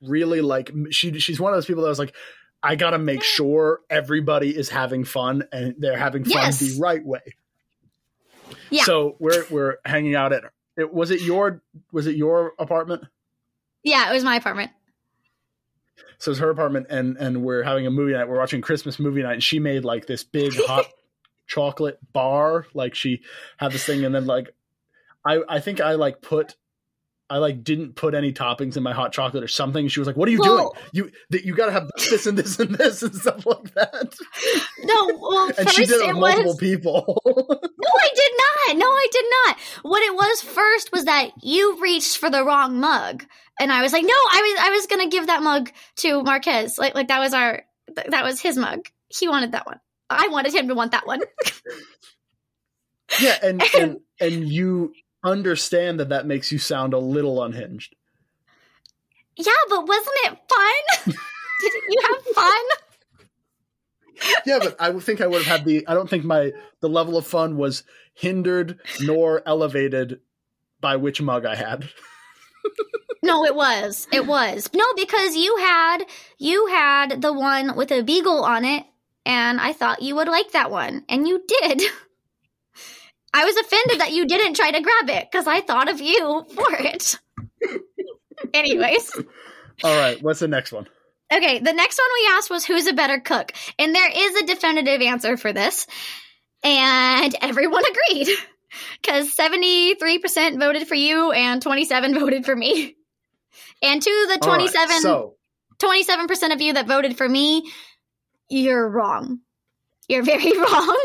Speaker 1: really like she. She's one of those people that was like, I gotta make sure everybody is having fun and they're having fun
Speaker 2: Yes.
Speaker 1: the right way.
Speaker 2: Yeah.
Speaker 1: So we're we're hanging out at it was it your was it your apartment?
Speaker 2: Yeah, it was my apartment.
Speaker 1: So it's her apartment and and we're having a movie night. We're watching Christmas movie night and she made like this big hot chocolate bar. Like she had this thing and then like I I think I like put I like didn't put any toppings in my hot chocolate or something. She was like, "What are you
Speaker 2: Well-
Speaker 1: doing? You that you got to have this and this and this and stuff like that."
Speaker 2: No, well,
Speaker 1: And
Speaker 2: first
Speaker 1: she did it
Speaker 2: it
Speaker 1: multiple
Speaker 2: was.
Speaker 1: people.
Speaker 2: No, I did not. No, I did not. What it was first was that you reached for the wrong mug, and I was like, no, I was I was gonna give that mug to Marquez. Like like that was our that was his mug. He wanted that one. I wanted him to want that one.
Speaker 1: yeah, and and and you understand that that makes you sound a little unhinged.
Speaker 2: yeah, but wasn't it fun? did you have fun?
Speaker 1: Yeah, but I think I would have had the. I don't think my the level of fun was hindered nor elevated by which mug I had.
Speaker 2: No, it was. It was. No, because you had you had the one with a beagle on it, and I thought you would like that one, and you did. I was offended that you didn't try to grab it because I thought of you for it. Anyways,
Speaker 1: All right, what's the next one?
Speaker 2: okay, the next one we asked was who's a better cook? And there is a definitive answer for this. And everyone agreed. Because 73% voted for you and 27 voted for me. And to the
Speaker 1: All right,
Speaker 2: 27
Speaker 1: so
Speaker 2: 27% of you that voted for me, you're wrong. You're very wrong.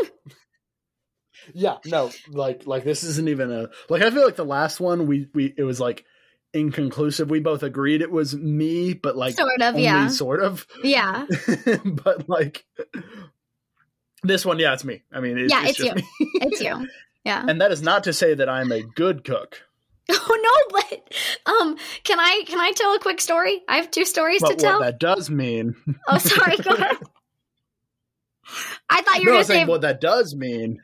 Speaker 1: Yeah, no, like like this isn't even a like. I feel like the last one we we it was like inconclusive. We both agreed it was me, but like
Speaker 2: sort of, yeah.
Speaker 1: sort of.
Speaker 2: Yeah.
Speaker 1: but like this one, yeah, it's me. I mean, it's,
Speaker 2: Yeah,
Speaker 1: it's,
Speaker 2: it's you.
Speaker 1: me.
Speaker 2: It's you. Yeah.
Speaker 1: and that is not to say that I'm a good cook.
Speaker 2: Oh no, but um can I can I tell a quick story? I have two stories
Speaker 1: But
Speaker 2: to tell.
Speaker 1: that does mean,
Speaker 2: Oh sorry, go ahead. I thought you were say
Speaker 1: saying what that does mean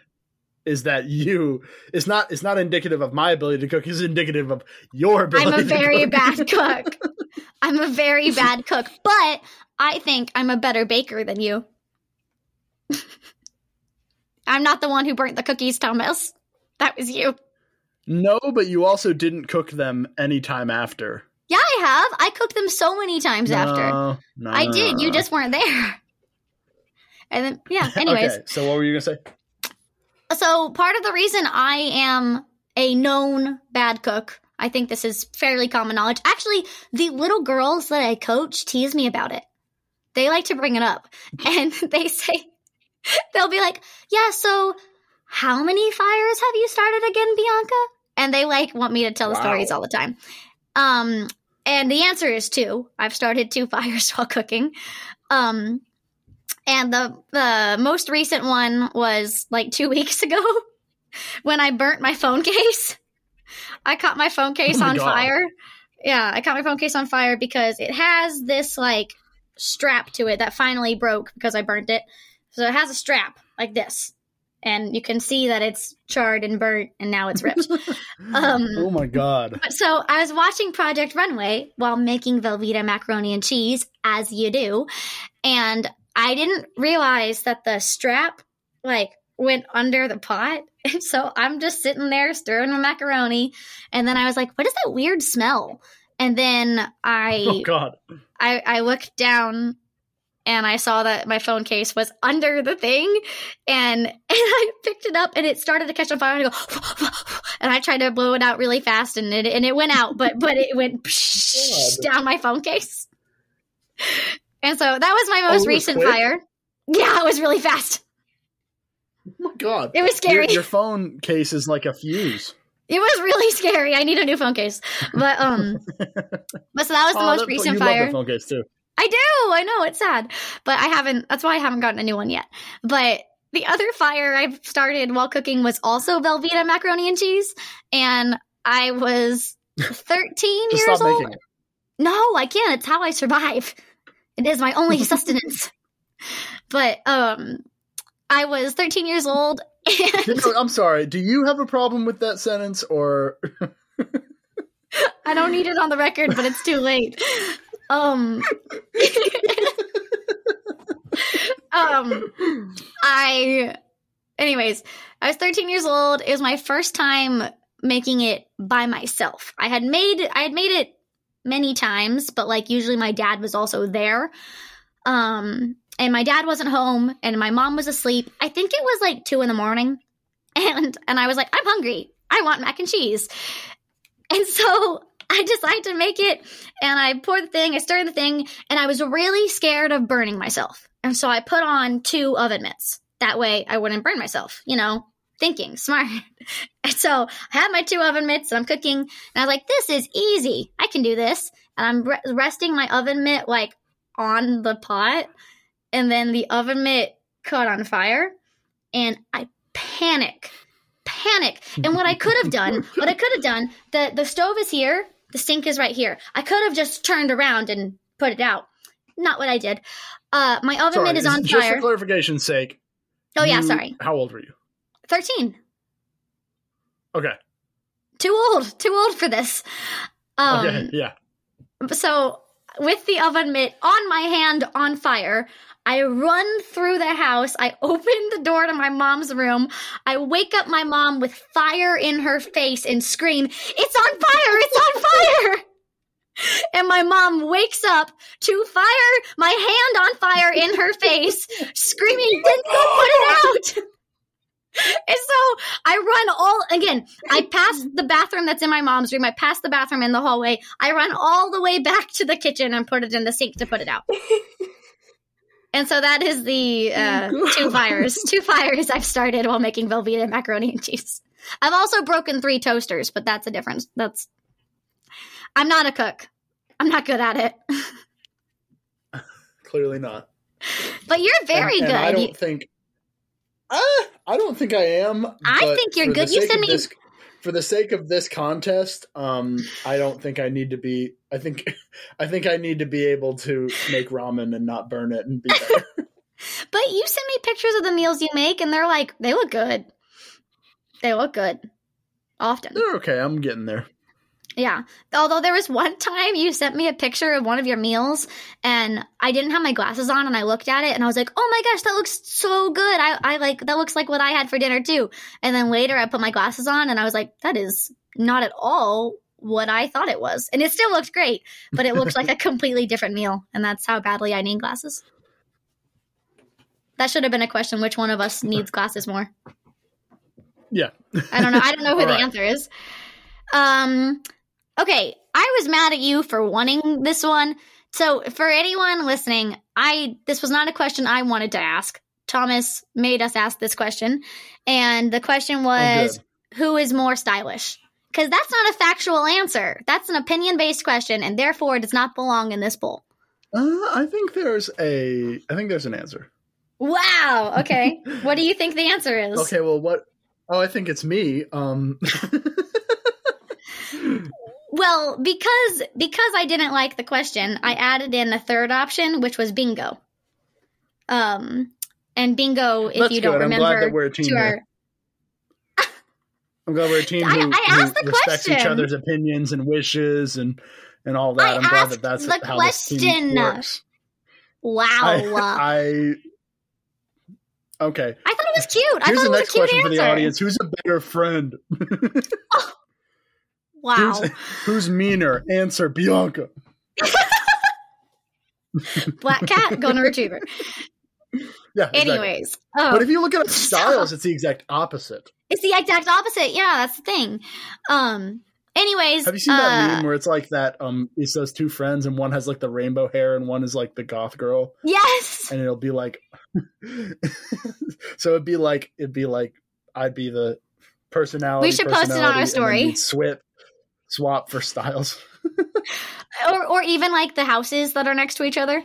Speaker 1: is that you it's not it's not indicative of my ability to cook. It's indicative of your ability.
Speaker 2: I'm a very
Speaker 1: cook.
Speaker 2: bad cook. I'm a very bad cook, but I think I'm a better baker than you. I'm not the one who burnt the cookies, Thomas. That was you.
Speaker 1: No, but you also didn't cook them any time after.
Speaker 2: Yeah, I have. I cooked them so many times after.
Speaker 1: No, no,
Speaker 2: I
Speaker 1: no,
Speaker 2: did.
Speaker 1: no,
Speaker 2: You just weren't there. And then, yeah, anyways.
Speaker 1: okay, so what were you gonna say?
Speaker 2: So, part of the reason I am a known bad cook, I think this is fairly common knowledge. Actually, the little girls that I coach tease me about it. They like to bring it up. And they say, they'll be like, yeah, so how many fires have you started again, Bianca? And they like want me to tell the
Speaker 1: Wow.
Speaker 2: stories all the time. Um, and the answer is two. I've started two fires while cooking. Um, and the the most recent one was like two weeks ago when I burnt my phone case. I caught my phone case
Speaker 1: Oh my
Speaker 2: on
Speaker 1: God.
Speaker 2: fire. Yeah, I caught my phone case on fire because it has this like strap to it that finally broke because I burnt it. So it has a strap like this. And you can see that it's charred and burnt and now it's ripped. um
Speaker 1: Oh my god.
Speaker 2: so I was watching Project Runway while making Velveeta macaroni and cheese, as you do, and I didn't realize that the strap like went under the pot. And so I'm just sitting there stirring my macaroni, and then I was like, "What is that weird smell?" And then I
Speaker 1: Oh god.
Speaker 2: I, I looked down and I saw that my phone case was under the thing and, and I picked it up and it started to catch on fire and I go and I tried to blow it out really fast and it and it went out but but it went down my phone case. And so that was my
Speaker 1: Oh,
Speaker 2: most
Speaker 1: was
Speaker 2: recent
Speaker 1: quick?
Speaker 2: fire. Yeah, it was really fast.
Speaker 1: Oh my god.
Speaker 2: It was scary.
Speaker 1: your phone case is like a fuse.
Speaker 2: It was really scary. I need a new phone case. But um but so that was the
Speaker 1: Oh,
Speaker 2: most
Speaker 1: that-
Speaker 2: recent
Speaker 1: you
Speaker 2: fire.
Speaker 1: phone case too.
Speaker 2: I do. I know it's sad, but I haven't. That's why I haven't gotten a new one yet. But the other fire I've started while cooking was also Velveeta macaroni and cheese, and I was 13
Speaker 1: Just
Speaker 2: years old. No, I can't. It's how I survive. It is my only sustenance. but um, I was 13 years old, and
Speaker 1: I'm sorry. Do you have a problem with that sentence, or
Speaker 2: I don't need it on the record, but it's too late. Um, um, I Anyways, I was 13 years old. It was my first time making it by myself. I had made I had made it many times, but like usually my dad was also there. Um and my dad wasn't home and my mom was asleep. I think it was like two in the morning. And and I was like, I'm hungry. I want mac and cheese. And so I decided to make it and I poured the thing, I stirred the thing, and I was really scared of burning myself. And so I put on two oven mitts. That way I wouldn't burn myself, you know, thinking smart. And so I had my two oven mitts and I'm cooking and I was like, this is easy. I can do this. And I'm re- resting my oven mitt like on the pot and then the oven mitt caught on fire and I panic. Panic. And what I could have done, what I could have done, the, the stove is here, the sink is right here. I could have just turned around and put it out. Not what I did. Uh, my oven
Speaker 1: Sorry,
Speaker 2: mitt is on
Speaker 1: just
Speaker 2: fire.
Speaker 1: for clarification's sake.
Speaker 2: oh yeah,
Speaker 1: you-
Speaker 2: sorry.
Speaker 1: How old were you?
Speaker 2: 13.
Speaker 1: Okay.
Speaker 2: Too old. Too old for this. Um,
Speaker 1: okay. Yeah.
Speaker 2: so with the oven mitt on my hand on fire, I run through the house. I open the door to my mom's room. I wake up my mom with fire in her face and scream, It's on fire! It's on fire! And my mom wakes up to fire, my hand on fire in her face, screaming, Then go put it out! And so I run all again. I pass the bathroom that's in my mom's room. I pass the bathroom in the hallway. I run all the way back to the kitchen and put it in the sink to put it out. And so that is the uh, two fires. Two fires I've started while making Velveeta macaroni and cheese. I've also broken three toasters, but that's a difference. That's I'm not a cook. I'm not good at it.
Speaker 1: Clearly not.
Speaker 2: But you're very
Speaker 1: And- and I don't
Speaker 2: You-
Speaker 1: think. Uh, I don't think I am.
Speaker 2: I think you're good. You send me-
Speaker 1: this- for the sake of this contest. Um, I don't think I need to be. I think, I think I need to be able to make ramen and not burn it and be better.
Speaker 2: But you send me pictures of the meals you make, and they're like, they look good. They look good. Often.
Speaker 1: They're okay. I'm getting there.
Speaker 2: Yeah. Although there was one time you sent me a picture of one of your meals, and I didn't have my glasses on, and I looked at it, and I was like, oh my gosh, that looks so good. I, I like, that looks like what I had for dinner too. And then later I put my glasses on, and I was like, that is not at all what I thought it was. And it still looked great, but it looked like a completely different meal. And that's how badly I need glasses. That should have been a question. Which one of us needs glasses more?
Speaker 1: Yeah.
Speaker 2: I don't know. I don't know who
Speaker 1: All
Speaker 2: the
Speaker 1: right.
Speaker 2: answer is. Um, okay, I was mad at you for wanting this one. So for anyone listening, I this was not a question I wanted to ask. Thomas made us ask this question, and the question was, "Who is more stylish?" Because that's not a factual answer. That's an opinion based question, and therefore does not belong in this poll.
Speaker 1: Uh, I think there's a. I think there's an answer.
Speaker 2: Wow. Okay. what do you think the answer is?
Speaker 1: Okay. Well, what? Oh, I think it's me. Um.
Speaker 2: Well, because because I didn't like the question, I added in a third option, which was bingo. Um, and bingo, if
Speaker 1: That's
Speaker 2: you don't
Speaker 1: good. I'm glad
Speaker 2: remember,
Speaker 1: that we're a team
Speaker 2: to our-.
Speaker 1: I'm glad we're a team who,
Speaker 2: I asked
Speaker 1: who
Speaker 2: the
Speaker 1: respects each other's opinions and wishes and and all that.
Speaker 2: I
Speaker 1: I'm glad that that's
Speaker 2: the
Speaker 1: how this team
Speaker 2: question.
Speaker 1: works.
Speaker 2: wow, I,
Speaker 1: I, I
Speaker 2: thought it was cute. I thought it was a cute
Speaker 1: question
Speaker 2: answer.
Speaker 1: for the audience: Who's a better friend?
Speaker 2: Wow,
Speaker 1: Who's, who's meaner? Answer Bianca.
Speaker 2: black cat, golden retriever.
Speaker 1: Yeah. exactly.
Speaker 2: Anyways, oh,
Speaker 1: But if you look at styles, it's the exact opposite.
Speaker 2: it's the exact opposite. Yeah, that's the thing. Um. Anyways,
Speaker 1: Have you seen that
Speaker 2: uh,
Speaker 1: meme where it's like that? Um, it's those two friends, and one has like the rainbow hair, and one is like the goth girl,
Speaker 2: Yes.
Speaker 1: and it'll be like, so it'd be like it'd be like I'd be the personality.
Speaker 2: We should post it on our
Speaker 1: personality,
Speaker 2: story.
Speaker 1: we'd Swap, for styles.
Speaker 2: Or or even like the houses that are next to each other.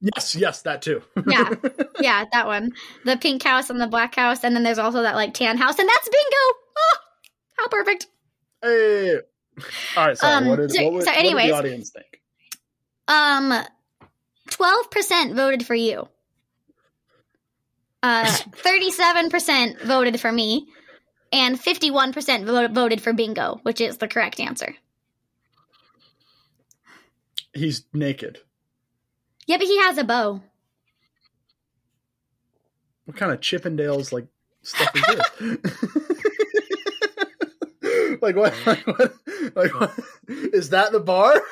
Speaker 1: yes, yes, that too.
Speaker 2: Yeah. Yeah, that one. The pink house and the black house, and then there's also that like tan house, and that's bingo. Oh, how perfect.
Speaker 1: hey. All right. Sorry.
Speaker 2: Um,
Speaker 1: what did
Speaker 2: so-
Speaker 1: what, would,
Speaker 2: so
Speaker 1: what did
Speaker 2: anyways.
Speaker 1: the audience think?
Speaker 2: Um, twelve percent voted for you. Uh, thirty-seven percent voted for me, and fifty-one percent voted for bingo, which is the correct answer.
Speaker 1: He's naked.
Speaker 2: Yeah, but he has a bow.
Speaker 1: what kind of Chippendales like stuff is this? like what? Like what? Like what? Is that the bar?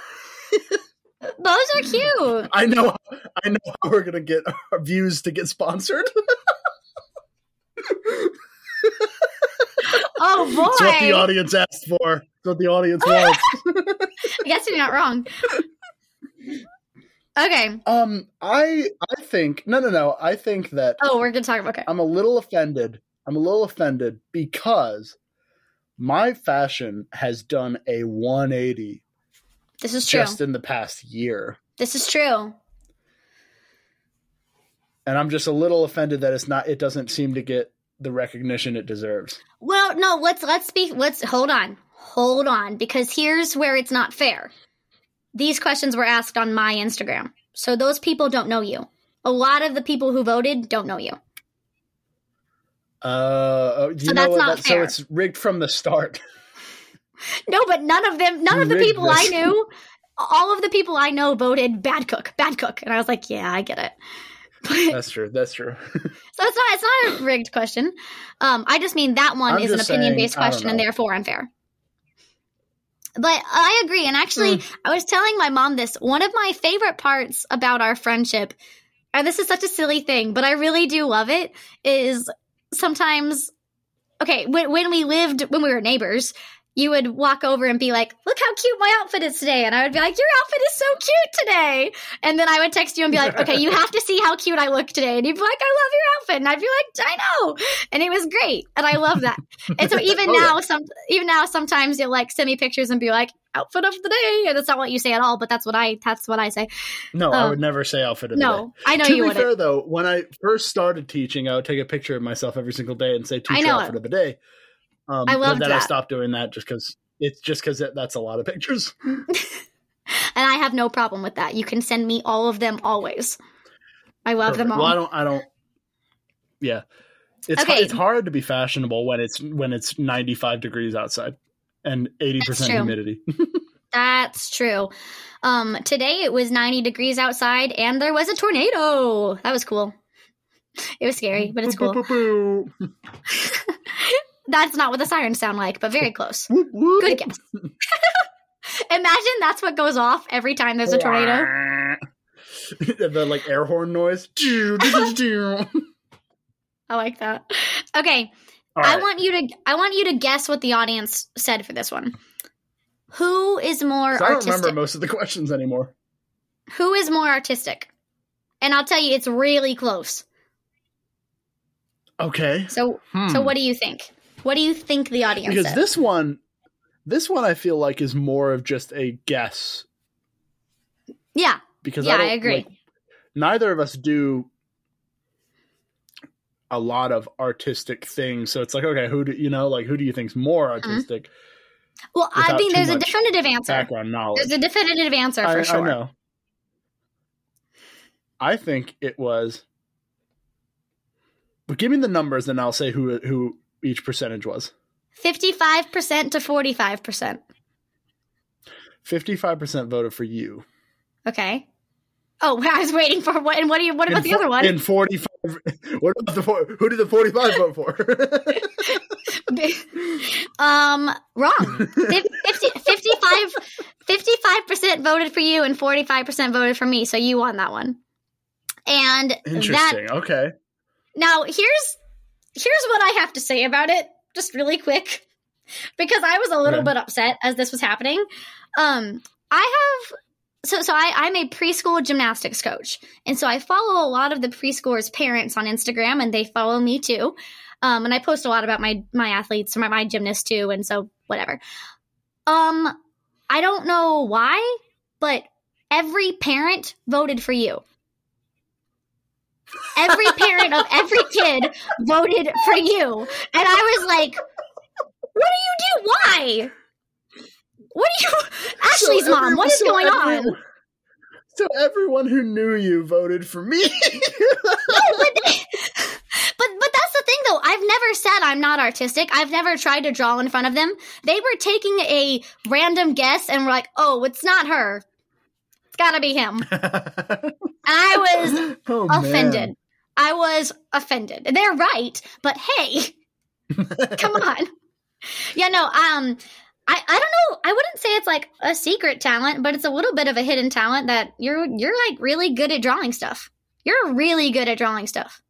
Speaker 2: Those are cute.
Speaker 1: I know. I know how we're gonna get our views to get sponsored.
Speaker 2: Oh boy.
Speaker 1: It's what the audience asked for. It's what the audience wants.
Speaker 2: I guess you're not wrong. Okay.
Speaker 1: um, I I think no no no. I think that
Speaker 2: Oh, we're gonna talk about okay.
Speaker 1: I'm a little offended. I'm a little offended because my fashion has done a 180
Speaker 2: This is true.
Speaker 1: just in the past year.
Speaker 2: This is true.
Speaker 1: And I'm just a little offended that it's not it doesn't seem to get the recognition it deserves.
Speaker 2: Well, no, let's let's be let's hold on. Hold on because here's where it's not fair. These questions were asked on my Instagram. So those people don't know you. A lot of the people who voted don't know you.
Speaker 1: Uh, you
Speaker 2: So
Speaker 1: know
Speaker 2: that's not
Speaker 1: That- so it's rigged from the start.
Speaker 2: No, but none of them none
Speaker 1: You
Speaker 2: of the people I knew all of the people I know voted bad cook, bad cook. And I was like, yeah, I get it. But,
Speaker 1: That's true. That's true.
Speaker 2: so it's not it's not a rigged question. Um, I just mean that one
Speaker 1: I'm
Speaker 2: is an opinion based
Speaker 1: saying, I don't
Speaker 2: question and therefore unfair. But I agree. And actually,
Speaker 1: Hmm.
Speaker 2: I was telling my mom this. One of my favorite parts about our friendship, and this is such a silly thing, but I really do love it, is sometimes, okay, when, when we lived, when we were neighbors, you would walk over and be like, look how cute my outfit is today. And I would be like, your outfit is so cute today. And then I would text you and be like, okay, you have to see how cute I look today. And you'd be like, I love your outfit. And I'd be like, I know. And it was great. And I love that. And so even
Speaker 1: Oh, yeah.
Speaker 2: now, some even now, sometimes you'll like send me pictures and be like, outfit of the day. And that's not what you say at all, but that's what I that's what I say.
Speaker 1: No, I
Speaker 2: Um,
Speaker 1: would never say outfit of the day.
Speaker 2: No, I know
Speaker 1: to
Speaker 2: you
Speaker 1: be
Speaker 2: wouldn't.
Speaker 1: fair, though, when I first started teaching, I would take a picture of myself every single day and say
Speaker 2: I
Speaker 1: "teacher outfit of the day." Um,
Speaker 2: I
Speaker 1: love
Speaker 2: that.
Speaker 1: then I stopped doing that just because it's just because that's a lot of pictures.
Speaker 2: And I have no problem with that. You can send me all of them always. I love them all.
Speaker 1: Well, I don't. I don't. Yeah, it's
Speaker 2: Okay.
Speaker 1: it's hard to be fashionable when it's when it's ninety five degrees outside and eighty percent humidity.
Speaker 2: That's true. Um, today it was 90 degrees outside and there was a tornado. That was cool. It was scary, but it's cool.
Speaker 1: Boo, boo,
Speaker 2: That's not what the sirens sound like, but very close.
Speaker 1: boo. Whoop, whoop.
Speaker 2: Good guess. Imagine that's what goes off every time there's a tornado.
Speaker 1: the like air horn noise.
Speaker 2: I like that. Okay, I want you to I want you to guess what the audience said for this one. Who is more
Speaker 1: So I don't
Speaker 2: artistic?
Speaker 1: remember most of the questions anymore.
Speaker 2: Who is more artistic? And I'll tell you, it's really close.
Speaker 1: Okay.
Speaker 2: So,
Speaker 1: Hmm.
Speaker 2: so what do you think? What do you think the audience
Speaker 1: because
Speaker 2: said?
Speaker 1: this one this one I feel like is more of just a guess
Speaker 2: yeah,
Speaker 1: because
Speaker 2: Yeah,
Speaker 1: I,
Speaker 2: I agree.
Speaker 1: like, neither of us do a lot of artistic things, so it's like okay, who do you know? Like who do you think's more
Speaker 2: Mm-hmm.
Speaker 1: artistic?
Speaker 2: well, I think there's a definitive answer.
Speaker 1: Background knowledge.
Speaker 2: There's a definitive answer for
Speaker 1: I,
Speaker 2: sure.
Speaker 1: I know. I think it was. But give me the numbers, and I'll say who who each percentage was.
Speaker 2: Fifty-five percent to forty-five percent.
Speaker 1: Fifty five percent voted for you.
Speaker 2: Okay. Oh, I was waiting for what? And what do you? What about
Speaker 1: In
Speaker 2: the other one?
Speaker 1: In forty five. What about the four, who did the forty five vote for?
Speaker 2: um, wrong. Fif- 50, 55 percent voted for you, and forty-five percent voted for me. So you won that one. And that
Speaker 1: Interesting. okay.
Speaker 2: Now, here's here's what I have to say about it, just really quick, because I was a little
Speaker 1: Okay.
Speaker 2: bit upset as this was happening. Um, I have so so I, I'm a preschool gymnastics coach, and so I follow a lot of the preschoolers' parents on Instagram, and they follow me too. Um, and I post a lot about my my athletes, my my gymnasts too, and so whatever. Um, I don't know why, but every parent voted for you. Every parent of every kid voted for you. And I was like, what do you do? Why? What do you Ashley's
Speaker 1: So
Speaker 2: mom, what is
Speaker 1: so
Speaker 2: going
Speaker 1: every-
Speaker 2: on?
Speaker 1: So everyone who knew you voted for me.
Speaker 2: but, but but that's the thing though. I've never said I'm not artistic. I've never tried to draw in front of them. They were taking a random guess and were like, "Oh, it's not her. It's got to be him." And I was
Speaker 1: oh, man.
Speaker 2: offended. I was offended. They're right, but hey, come on. Yeah, no, um, I, I don't know. I wouldn't say it's like a secret talent, but it's a little bit of a hidden talent that you're you're like really good at drawing stuff. You're really good at drawing stuff.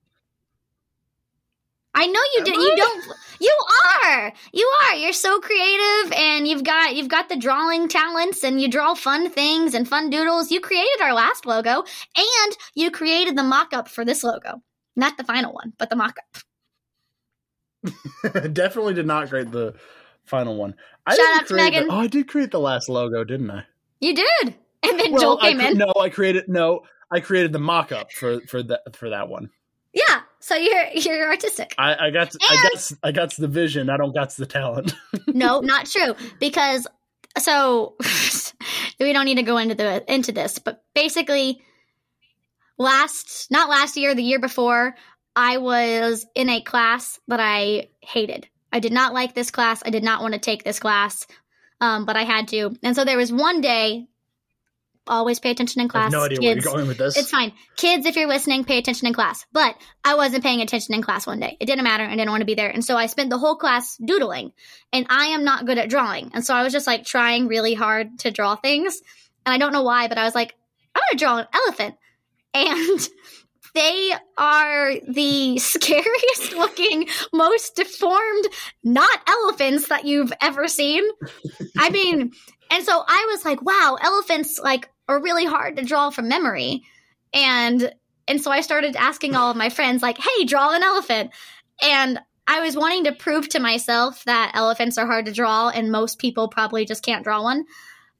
Speaker 2: I know you do. You don't. You are. You are. You're so creative, and you've got you've got the drawing talents, and you draw fun things and fun doodles. You created our last logo, and you created the mock-up for this logo. Not the final one, but the mock-up.
Speaker 1: Definitely did not create the final one. I
Speaker 2: Shout out to Megan.
Speaker 1: The, oh, I did create the last logo, didn't I?
Speaker 2: You did, and then
Speaker 1: Well,
Speaker 2: Joel came in.
Speaker 1: No, I created no. I created the mock-up for for that for that one.
Speaker 2: So you're you're artistic.
Speaker 1: I, I got I
Speaker 2: And-
Speaker 1: got I got the vision. I don't got the talent.
Speaker 2: no, not true. Because so we don't need to go into the into this, but basically last not last year, the year before, I was in a class that I hated. I did not like this class. I did not want to take this class. Um, but I had to. And so there was one day always pay attention in class.
Speaker 1: no idea where you're going with this.
Speaker 2: It's fine. Kids, if you're listening, pay attention in class. But I wasn't paying attention in class one day. It didn't matter. I didn't want to be there. And so I spent the whole class doodling. And I am not good at drawing. And so I was just like trying really hard to draw things. And I don't know why, but I was like, I'm going to draw an elephant. And they are the scariest looking, most deformed, not elephants that you've ever seen. I mean, and so I was like, wow, elephants like are really hard to draw from memory. And and so I started asking all of my friends like, "Hey, draw an elephant." And I was wanting to prove to myself that elephants are hard to draw and most people probably just can't draw one.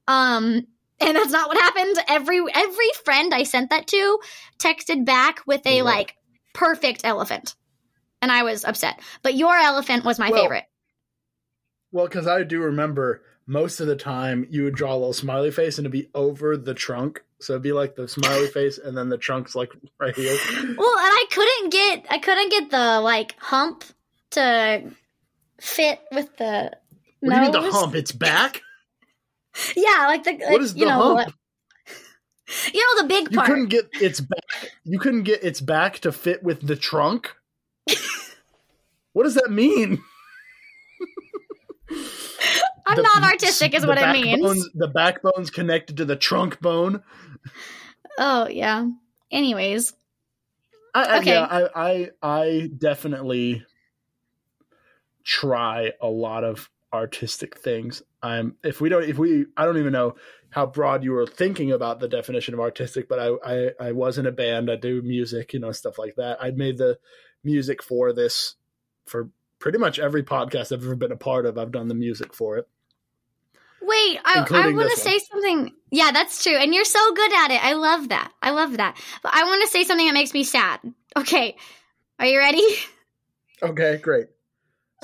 Speaker 2: Um and that's not what happened. Every every friend I sent that to texted back with a
Speaker 1: Yeah.
Speaker 2: like perfect elephant. And I was upset. But your elephant was my
Speaker 1: Well,
Speaker 2: favorite.
Speaker 1: well, because I do remember most of the time you would draw a little smiley face and it'd be over the trunk. So it'd be like the smiley face and then the trunk's like right here.
Speaker 2: Well, and I couldn't get I couldn't get the like hump to fit with the
Speaker 1: What do you mean the hump? It's back.
Speaker 2: Yeah, like the like,
Speaker 1: What is
Speaker 2: you
Speaker 1: the
Speaker 2: know
Speaker 1: hump?
Speaker 2: you know the big part.
Speaker 1: You couldn't get its back. You couldn't get its back to fit with the trunk. what does that mean?
Speaker 2: I'm
Speaker 1: The-
Speaker 2: not artistic, is what it means.
Speaker 1: The backbone's connected to the trunk bone.
Speaker 2: Oh yeah. Anyways,
Speaker 1: I, I,
Speaker 2: Okay.
Speaker 1: Yeah, I, I I definitely try a lot of artistic things. I'm if we don't if we I don't even know how broad you were thinking about the definition of artistic, but I I, I was in a band. I do music, you know, stuff like that. I made the music for this for pretty much every podcast I've ever been a part of. I've done the music for it.
Speaker 2: Wait, I, I want to say something. Yeah, that's true, and you're so good at it. I love that. I love that. But I want to say something that makes me sad. Okay, are you ready?
Speaker 1: Okay, great.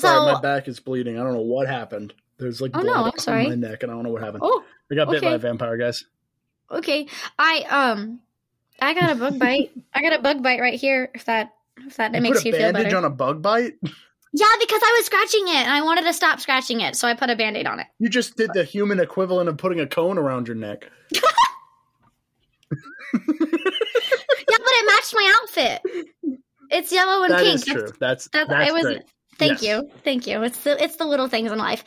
Speaker 1: Sorry,
Speaker 2: So-
Speaker 1: my back is bleeding. I don't know what happened. There's like
Speaker 2: Oh,
Speaker 1: blood
Speaker 2: no, I'm
Speaker 1: on
Speaker 2: sorry.
Speaker 1: my neck, and I don't know what happened.
Speaker 2: Oh,
Speaker 1: I got bit by a vampire, guys.
Speaker 2: okay. I um, I got a bug bite. I got a bug bite right here. If that if that
Speaker 1: You
Speaker 2: makes you feel
Speaker 1: bandage
Speaker 2: better.
Speaker 1: on a bug bite.
Speaker 2: Yeah, because I was scratching it and I wanted to stop scratching it, so I put a band aid on it.
Speaker 1: You just did the human equivalent of putting a cone around your neck.
Speaker 2: Yeah, but it matched my outfit. It's yellow and
Speaker 1: That
Speaker 2: pink.
Speaker 1: is true. That's
Speaker 2: That's,
Speaker 1: that's
Speaker 2: I was.
Speaker 1: great.
Speaker 2: Thank
Speaker 1: Yes.
Speaker 2: you, thank you. It's the it's the little things in life.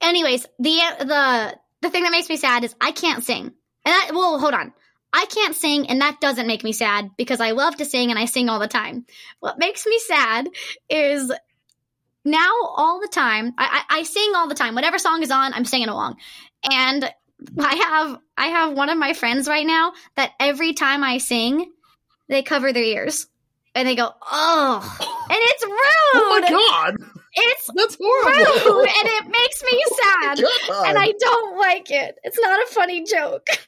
Speaker 2: Anyways, the the the thing that makes me sad is I can't sing. And that, well, hold on. I can't sing, and that doesn't make me sad because I love to sing and I sing all the time. What makes me sad is now all the time I, I, I sing all the time. Whatever song is on, I'm singing along. And I have I have one of my friends right now that every time I sing, they cover their ears and they go, "Oh," and it's rude.
Speaker 1: Oh my god,
Speaker 2: It's
Speaker 1: that's horrible.
Speaker 2: rude, and it makes me oh sad,
Speaker 1: God.
Speaker 2: and I don't like it. It's not a funny joke.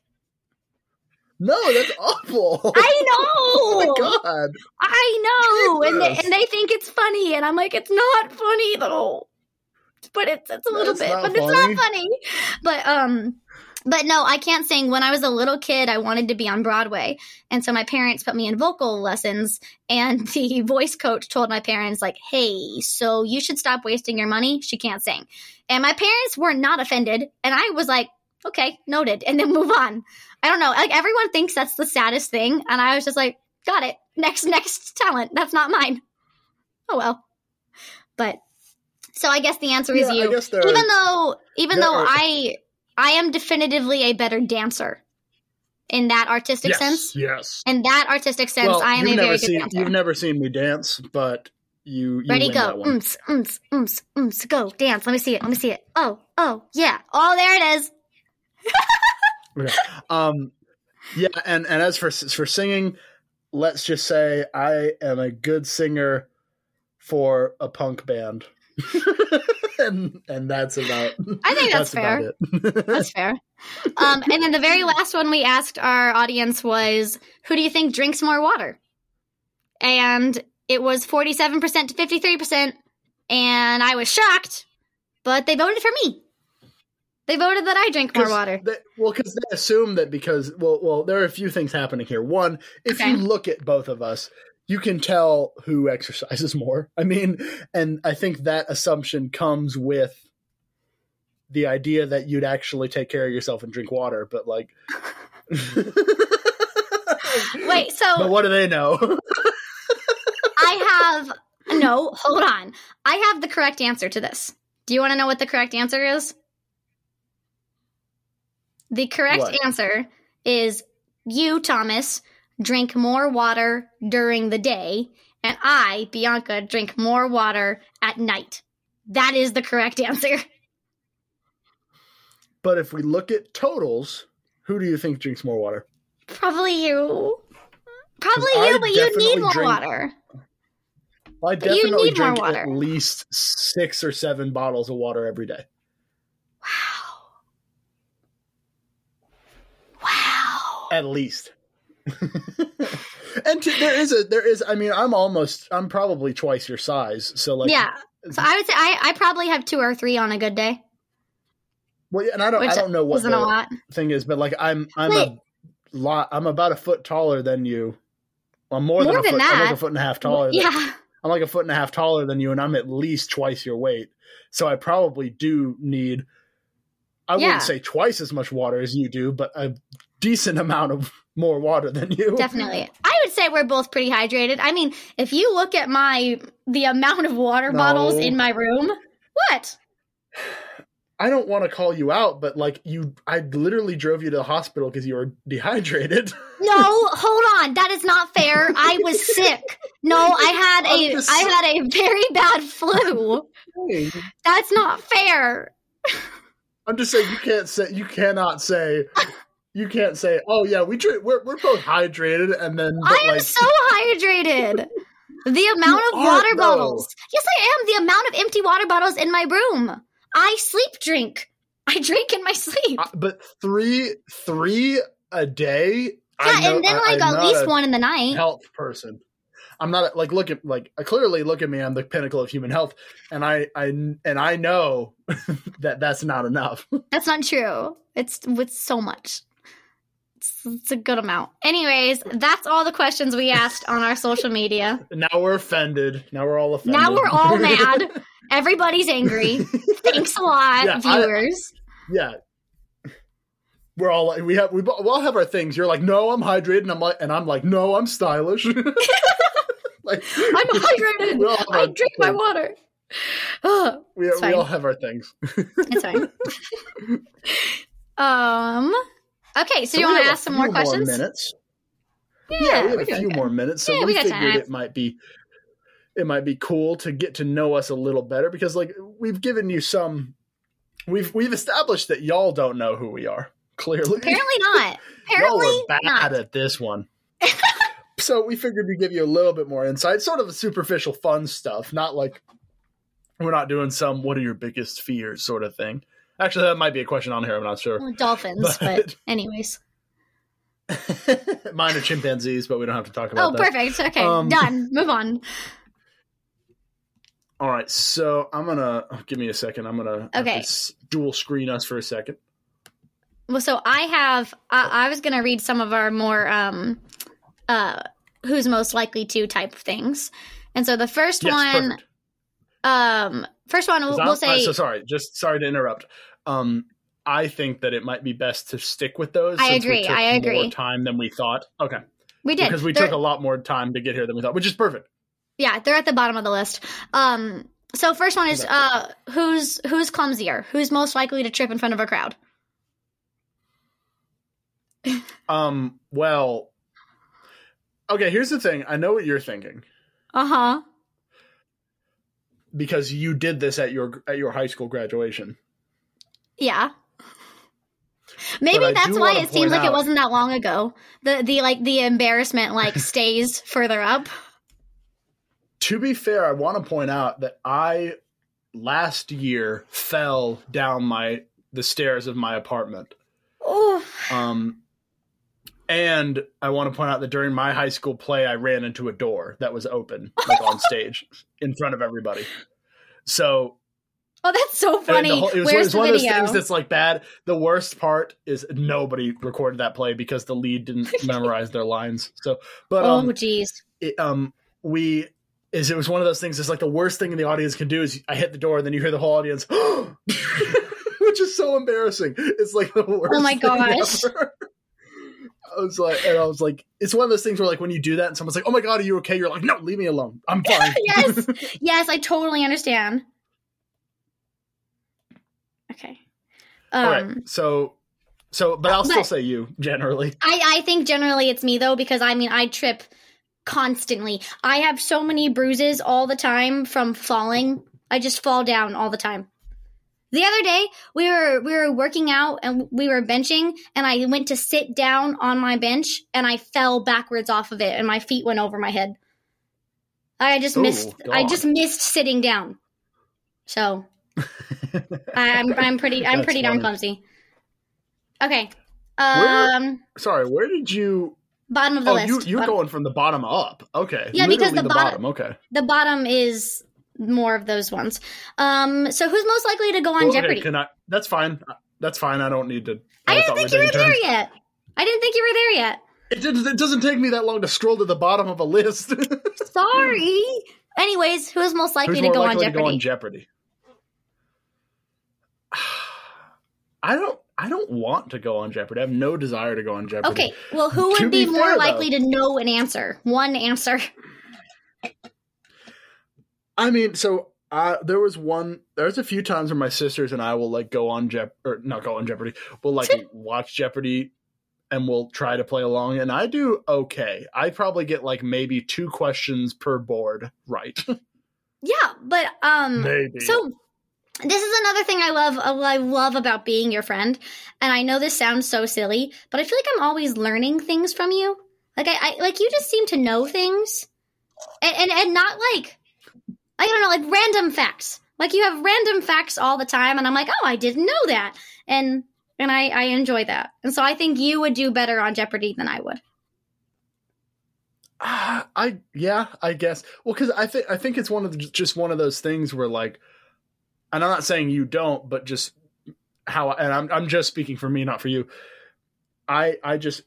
Speaker 1: no, that's awful.
Speaker 2: I know.
Speaker 1: oh my god.
Speaker 2: I know, and they, and they think it's funny, and I'm like, it's not funny though. But it's it's a little
Speaker 1: That's
Speaker 2: bit, but it's not funny. But um, but no, I can't sing. When I was a little kid, I wanted to be on Broadway, and so my parents put me in vocal lessons. And the voice coach told my parents, like, "Hey, so you should stop wasting your money. She can't sing." And my parents were not offended, and I was like, "Okay, noted," and then move on. I don't know. Like everyone thinks that's the saddest thing, and I was just like, "Got it." next next talent. That's not mine. Oh well. But so I guess the answer is
Speaker 1: Yeah, I
Speaker 2: you.
Speaker 1: guess there
Speaker 2: even
Speaker 1: are-
Speaker 2: though even
Speaker 1: there
Speaker 2: though
Speaker 1: are-
Speaker 2: I I am definitively a better dancer in that artistic
Speaker 1: yes,
Speaker 2: sense.
Speaker 1: yes.
Speaker 2: In that artistic sense,
Speaker 1: well,
Speaker 2: I am
Speaker 1: you've
Speaker 2: a
Speaker 1: never
Speaker 2: very good
Speaker 1: seen
Speaker 2: dancer.
Speaker 1: you've never seen me dance, but you, you
Speaker 2: Ready,
Speaker 1: win
Speaker 2: go.
Speaker 1: that one.
Speaker 2: Ooms, ooms, ooms, ooms. Go, dance. Let me see it. Let me see it. Oh, oh, yeah. Oh, there it is.
Speaker 1: Okay. Um, yeah, and and as for for singing, let's just say I am a good singer for a punk band, and and that's about.
Speaker 2: I think that's
Speaker 1: about it.
Speaker 2: That's fair. Um, and then the very last one we asked our audience was, "Who do you think drinks more water?" And it was forty-seven percent to fifty-three percent, and I was shocked, but they voted for me. They voted that I drink more water.
Speaker 1: They, well, because they assume that because well, well, there are a few things happening here. One, if
Speaker 2: Okay.
Speaker 1: you look at both of us, you can tell who exercises more. I mean, and I think that assumption comes with the idea that you'd actually take care of yourself and drink water. But like,
Speaker 2: Wait, so
Speaker 1: but what do they know?
Speaker 2: I have no. Hold on. I have the correct answer to this. Do you want to know what the correct answer is? The correct
Speaker 1: What?
Speaker 2: answer is you, Thomas, drink more water during the day, and I, Bianca, drink more water at night. That is the correct answer.
Speaker 1: but if we look at totals, who do you think drinks more water?
Speaker 2: Probably you. Probably you,
Speaker 1: I
Speaker 2: but you need more
Speaker 1: drink-
Speaker 2: water.
Speaker 1: I
Speaker 2: you
Speaker 1: definitely
Speaker 2: need more
Speaker 1: drink
Speaker 2: water.
Speaker 1: at least six or seven bottles of water every day.
Speaker 2: Wow. Wow.
Speaker 1: At least. and to, there is a there is I mean I'm almost I'm probably twice your size so like
Speaker 2: yeah. So I would say I, I probably have two or three on a good day,
Speaker 1: well yeah, and I don't
Speaker 2: which
Speaker 1: I don't know what
Speaker 2: isn't
Speaker 1: the
Speaker 2: a lot.
Speaker 1: thing is but like I'm I'm
Speaker 2: Wait.
Speaker 1: a lot I'm about a foot taller than you well more, than
Speaker 2: More
Speaker 1: a
Speaker 2: than
Speaker 1: foot I'm like a foot and a half taller than,
Speaker 2: Yeah.
Speaker 1: I'm like a foot and a half taller than you and I'm at least twice your weight so I probably do need I
Speaker 2: Yeah.
Speaker 1: wouldn't say twice as much water as you do but a decent amount of more water than you
Speaker 2: Definitely. I would say we're both pretty hydrated. I mean, if you look at my the amount of water
Speaker 1: No.
Speaker 2: bottles in my room, what?
Speaker 1: I don't want to call you out, but like you, I literally drove you to the hospital because you were dehydrated.
Speaker 2: No, hold on. That is not fair. I was sick. No, I had a I had a very bad flu. That's not fair.
Speaker 1: I'm just saying you can't say you cannot say you can't say oh yeah we drink we're we're both hydrated and then but
Speaker 2: I am
Speaker 1: like
Speaker 2: so hydrated. The amount of water bottles. Yes, I am. The amount of empty water bottles in my room. I sleep drink. I drink in my sleep.
Speaker 1: I- but three three a day.
Speaker 2: yeah,
Speaker 1: I know,
Speaker 2: and then
Speaker 1: I-
Speaker 2: like
Speaker 1: I'm
Speaker 2: at least one in the night.
Speaker 1: health person. I'm not like look at like clearly look at me. I'm the pinnacle of human health, and I I and I know that that's not enough.
Speaker 2: That's not true. It's with so much. It's, it's a good amount. Anyways, that's all the questions we asked on our social media.
Speaker 1: Now we're offended. Now we're all offended.
Speaker 2: Now we're all mad. Everybody's angry. Thanks a lot,
Speaker 1: Yeah, I-
Speaker 2: viewers.
Speaker 1: yeah. We're all like, we have we, we all have our things. You're like, no, I'm hydrated, and I'm like, and I'm like, no, I'm stylish. like,
Speaker 2: I'm hydrated. I drink my water.
Speaker 1: We, we all have our things.
Speaker 2: it's fine. um. Okay, so,
Speaker 1: So
Speaker 2: you want to ask some more questions?
Speaker 1: minutes.
Speaker 2: Yeah,
Speaker 1: Yeah, we have a few
Speaker 2: good.
Speaker 1: more minutes, so
Speaker 2: Yeah,
Speaker 1: we,
Speaker 2: we
Speaker 1: figured
Speaker 2: time.
Speaker 1: it might be it might be cool to get to know us a little better because like we've given you some we've we've established that y'all don't know who we are. Clearly.
Speaker 2: Apparently not.
Speaker 1: y'all
Speaker 2: Apparently
Speaker 1: are bad
Speaker 2: not.
Speaker 1: at this one. so we figured we'd give you a little bit more insight, sort of superficial fun stuff, not like we're not doing some what are your biggest fears sort of thing. Actually, that might be a question on here. I'm not sure.
Speaker 2: Dolphins, but,
Speaker 1: But-
Speaker 2: anyways.
Speaker 1: Mine are chimpanzees, but we don't have to talk about
Speaker 2: Oh,
Speaker 1: that.
Speaker 2: perfect. Okay,
Speaker 1: Um,
Speaker 2: done. Move on.
Speaker 1: All right, so I'm gonna oh, give me a second. I'm gonna
Speaker 2: Okay.
Speaker 1: dual screen us for a second.
Speaker 2: Well, so I have. I, I was going to read some of our more um, uh, who's most likely to type things, and so the first
Speaker 1: Yes,
Speaker 2: one,
Speaker 1: perfect.
Speaker 2: um, first one we'll, we'll
Speaker 1: uh,
Speaker 2: say.
Speaker 1: so sorry. Just sorry to interrupt. Um, I think that it might be best to stick with those.
Speaker 2: I agree,
Speaker 1: took
Speaker 2: I agree.
Speaker 1: More time than we thought. Okay.
Speaker 2: We did.
Speaker 1: because we
Speaker 2: They're-
Speaker 1: took a lot more time to get here than we thought, which is perfect.
Speaker 2: Yeah, they're at the bottom of the list. Um, so first one is uh, who's who's clumsier? Who's most likely to trip in front of a crowd?
Speaker 1: Um, well, okay. Here's the thing. I know what you're thinking
Speaker 2: Uh huh.
Speaker 1: because you did this at your at your high school graduation.
Speaker 2: Yeah. Maybe that's why it seems like it wasn't that long ago. The the like the embarrassment like stays further up.
Speaker 1: To be fair, I want to point out that I last year fell down my the stairs of my apartment.
Speaker 2: Oh,
Speaker 1: Um, and I want to point out that during my high school play, I ran into a door that was open, like on stage, in front of everybody. So
Speaker 2: oh, that's so funny.
Speaker 1: the whole- it was, it
Speaker 2: Where's
Speaker 1: was
Speaker 2: the
Speaker 1: one of those
Speaker 2: video?
Speaker 1: things that's like bad. The worst part is nobody recorded that play because the lead didn't memorize their lines. So, but
Speaker 2: oh,
Speaker 1: um,
Speaker 2: jeez.
Speaker 1: it, um, we is it was one of those things. It's like the worst thing in the audience can do is I hit the door, and then you hear the whole audience, which is so embarrassing. It's like the worst.
Speaker 2: Oh my
Speaker 1: thing
Speaker 2: gosh.
Speaker 1: ever. I was like, and I was like, it's one of those things where like when you do that, and someone's like, "Oh my god, are you okay?" You're like, "No, leave me alone. I'm fine."
Speaker 2: Yes. Yes, I totally understand. Okay. Um,
Speaker 1: All right. So, so, but I'll still say you generally.
Speaker 2: I, I think generally it's me though because I mean I trip constantly. I have so many bruises all the time from falling. I just fall down all the time. The other day we were we were working out and we were benching and I went to sit down on my bench and I fell backwards off of it and my feet went over my head. I just
Speaker 1: Ooh,
Speaker 2: missed I just missed sitting down. So I'm I'm pretty I'm
Speaker 1: That's
Speaker 2: pretty darn clumsy. Okay.
Speaker 1: Where-
Speaker 2: Um
Speaker 1: Sorry, where did you?
Speaker 2: bottom of the
Speaker 1: Oh,
Speaker 2: list.
Speaker 1: you you're
Speaker 2: Bottom-
Speaker 1: going from the bottom up. Okay.
Speaker 2: Yeah, because
Speaker 1: Literally
Speaker 2: the bottom-
Speaker 1: Okay.
Speaker 2: the bottom is more of those ones. Um, so who's most likely to go on
Speaker 1: Well, okay,
Speaker 2: Jeopardy?
Speaker 1: can I? That's fine. That's fine. I don't need to.
Speaker 2: I didn't think you
Speaker 1: were
Speaker 2: there yet. I didn't think you were there yet.
Speaker 1: It, did, it doesn't take me that long to scroll to the bottom of a list.
Speaker 2: Sorry. Anyways, who's most likely
Speaker 1: Who's
Speaker 2: to go on
Speaker 1: likely to
Speaker 2: Jeopardy?
Speaker 1: go on Jeopardy? I don't. I don't want to go on Jeopardy. I have no desire to go on Jeopardy.
Speaker 2: okay, well, who would be,
Speaker 1: be
Speaker 2: more
Speaker 1: fair,
Speaker 2: likely to know an answer? One answer.
Speaker 1: I mean, so uh, there was one. There's a few times where my sisters and I will like go on Jep or not go on Jeopardy. We'll like watch Jeopardy, and we'll try to play along. And I do okay. I probably get like maybe two questions per board right.
Speaker 2: Yeah, but um,
Speaker 1: maybe.
Speaker 2: So this is another thing I love uh, I love about being your friend. And I know this sounds so silly, but I feel like I'm always learning things from you. Like I, I like you just seem to know things. And, and and not like I don't know, like random facts. Like you have random facts all the time and I'm like, "Oh, I didn't know that." And and I I enjoy that. And so I think you would do better on Jeopardy than I would.
Speaker 1: Ah, I yeah, I guess. Well, because I think I think it's one of the, just one of those things where like, and I'm not saying you don't, but just how, and I'm I'm just speaking for me, not for you. I I just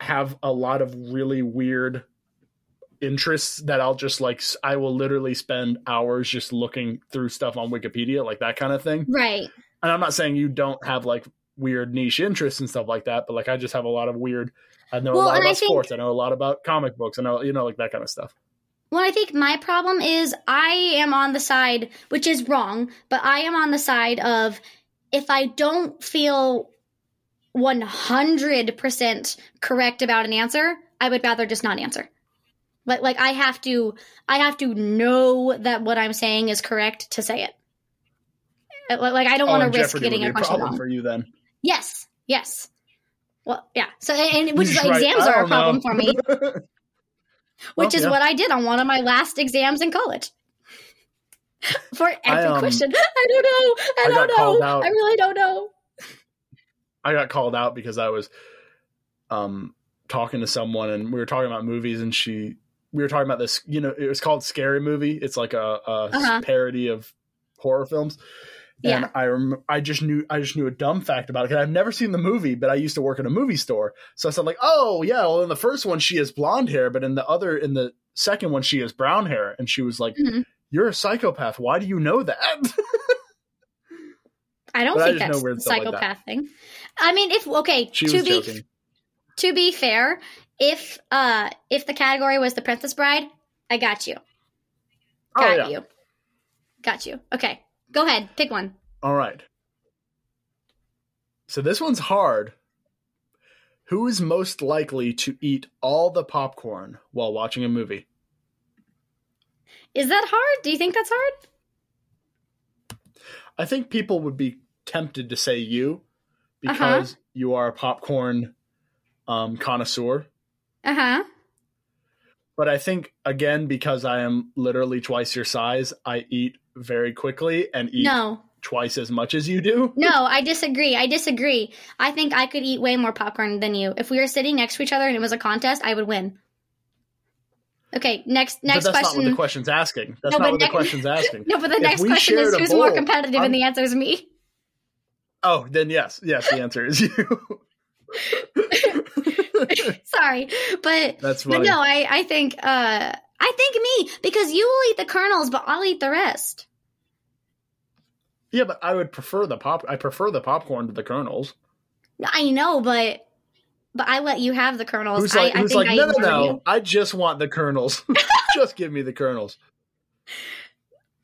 Speaker 1: have a lot of really weird interests that I'll just like I will literally spend hours just looking through stuff on Wikipedia, like that kind of thing.
Speaker 2: Right.
Speaker 1: And I'm not saying you don't have like weird niche interests and stuff like that, but like I just have a lot of weird. I know
Speaker 2: Well,
Speaker 1: a lot
Speaker 2: and I
Speaker 1: about
Speaker 2: think-
Speaker 1: sports. I know a lot about comic books. I know you know like that kind of stuff.
Speaker 2: Well, I think my problem is I am on the side, which is wrong, but I am on the side of if I don't feel 100% correct about an answer, I would rather just not answer. Like, like I have to, I have to know that what I'm saying is correct to say it. Uh, Like, I don't
Speaker 1: Oh,
Speaker 2: want to risk getting a question
Speaker 1: problem
Speaker 2: wrong.
Speaker 1: for you then.
Speaker 2: Yes, yes. Well, yeah. So, and, and which is
Speaker 1: Right,
Speaker 2: exams are a problem
Speaker 1: know.
Speaker 2: for me. which is
Speaker 1: yeah.
Speaker 2: what I did on one of my last exams in college. For every
Speaker 1: um,
Speaker 2: question, I don't know. I,
Speaker 1: I
Speaker 2: don't know. I really don't know.
Speaker 1: I got called out because I was um talking to someone and we were talking about movies and she we were talking about this you know it was called Scary Movie. It's like a, a
Speaker 2: Uh-huh.
Speaker 1: parody of horror films. And
Speaker 2: Yeah.
Speaker 1: I rem- I just knew I just knew a dumb fact about it because I've never seen the movie, but I used to work in a movie store. So I said like, oh yeah, well in the first one she has blonde hair, but in the other in the second one she has brown hair, and she was like,
Speaker 2: Mhm.
Speaker 1: "You're a psychopath. Why do you know that?"
Speaker 2: I don't
Speaker 1: But
Speaker 2: think
Speaker 1: know
Speaker 2: that's a
Speaker 1: stuff like that.
Speaker 2: psychopath thing. I mean, if okay,
Speaker 1: she
Speaker 2: to be
Speaker 1: joking.
Speaker 2: to be fair, if uh if the category was the Princess Bride, I got you.
Speaker 1: Oh,
Speaker 2: Got
Speaker 1: yeah.
Speaker 2: you. Got you. Okay. Go ahead. Pick one.
Speaker 1: All right. So this one's hard. Who is most likely to eat all the popcorn while watching a movie?
Speaker 2: Is that hard? Do you think that's hard?
Speaker 1: I think people would be tempted to say you
Speaker 2: Uh-huh.
Speaker 1: because you are a popcorn um, connoisseur.
Speaker 2: Uh-huh.
Speaker 1: But I think again because I am literally twice your size, I eat very quickly and eat
Speaker 2: No.
Speaker 1: twice as much as you do.
Speaker 2: No, I disagree. I disagree. I think I could eat way more popcorn than you. If we were sitting next to each other and it was a contest, I would win. Okay, next next
Speaker 1: but that's
Speaker 2: question.
Speaker 1: not what the question's asking. That's
Speaker 2: No,
Speaker 1: not what
Speaker 2: ne-
Speaker 1: the question's asking.
Speaker 2: no, but the
Speaker 1: if
Speaker 2: next question is who's more competitive,
Speaker 1: I'm-
Speaker 2: and the answer is me.
Speaker 1: Oh, then yes, yes, the answer is you.
Speaker 2: Sorry, but
Speaker 1: That's
Speaker 2: but no, I I think uh I think me because you will eat the kernels, but I'll eat the rest.
Speaker 1: Yeah, but I would prefer the pop. I prefer the popcorn to the kernels.
Speaker 2: I know, but but I let you have the kernels.
Speaker 1: Who's like,
Speaker 2: I, I
Speaker 1: who's
Speaker 2: think
Speaker 1: like,
Speaker 2: I
Speaker 1: no, no, no.
Speaker 2: you.
Speaker 1: I just want the kernels. just give me the kernels.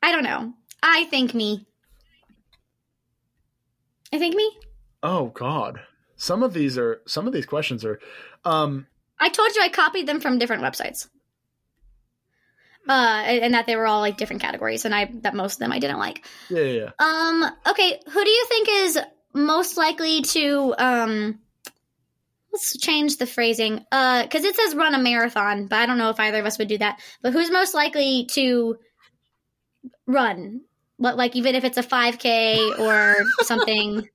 Speaker 2: I don't know. I think me. I think me.
Speaker 1: Oh God, some of these are some of these questions are. Um,
Speaker 2: I told you I copied them from different websites. Uh, and and that they were all like different categories, and I that most of them I didn't like.
Speaker 1: yeah, yeah, yeah.
Speaker 2: Um, okay, who do you think is most likely to um? Let's change the phrasing. Uh, because it says run a marathon, but I don't know if either of us would do that. But who's most likely to run? What, like even if it's a five k or something?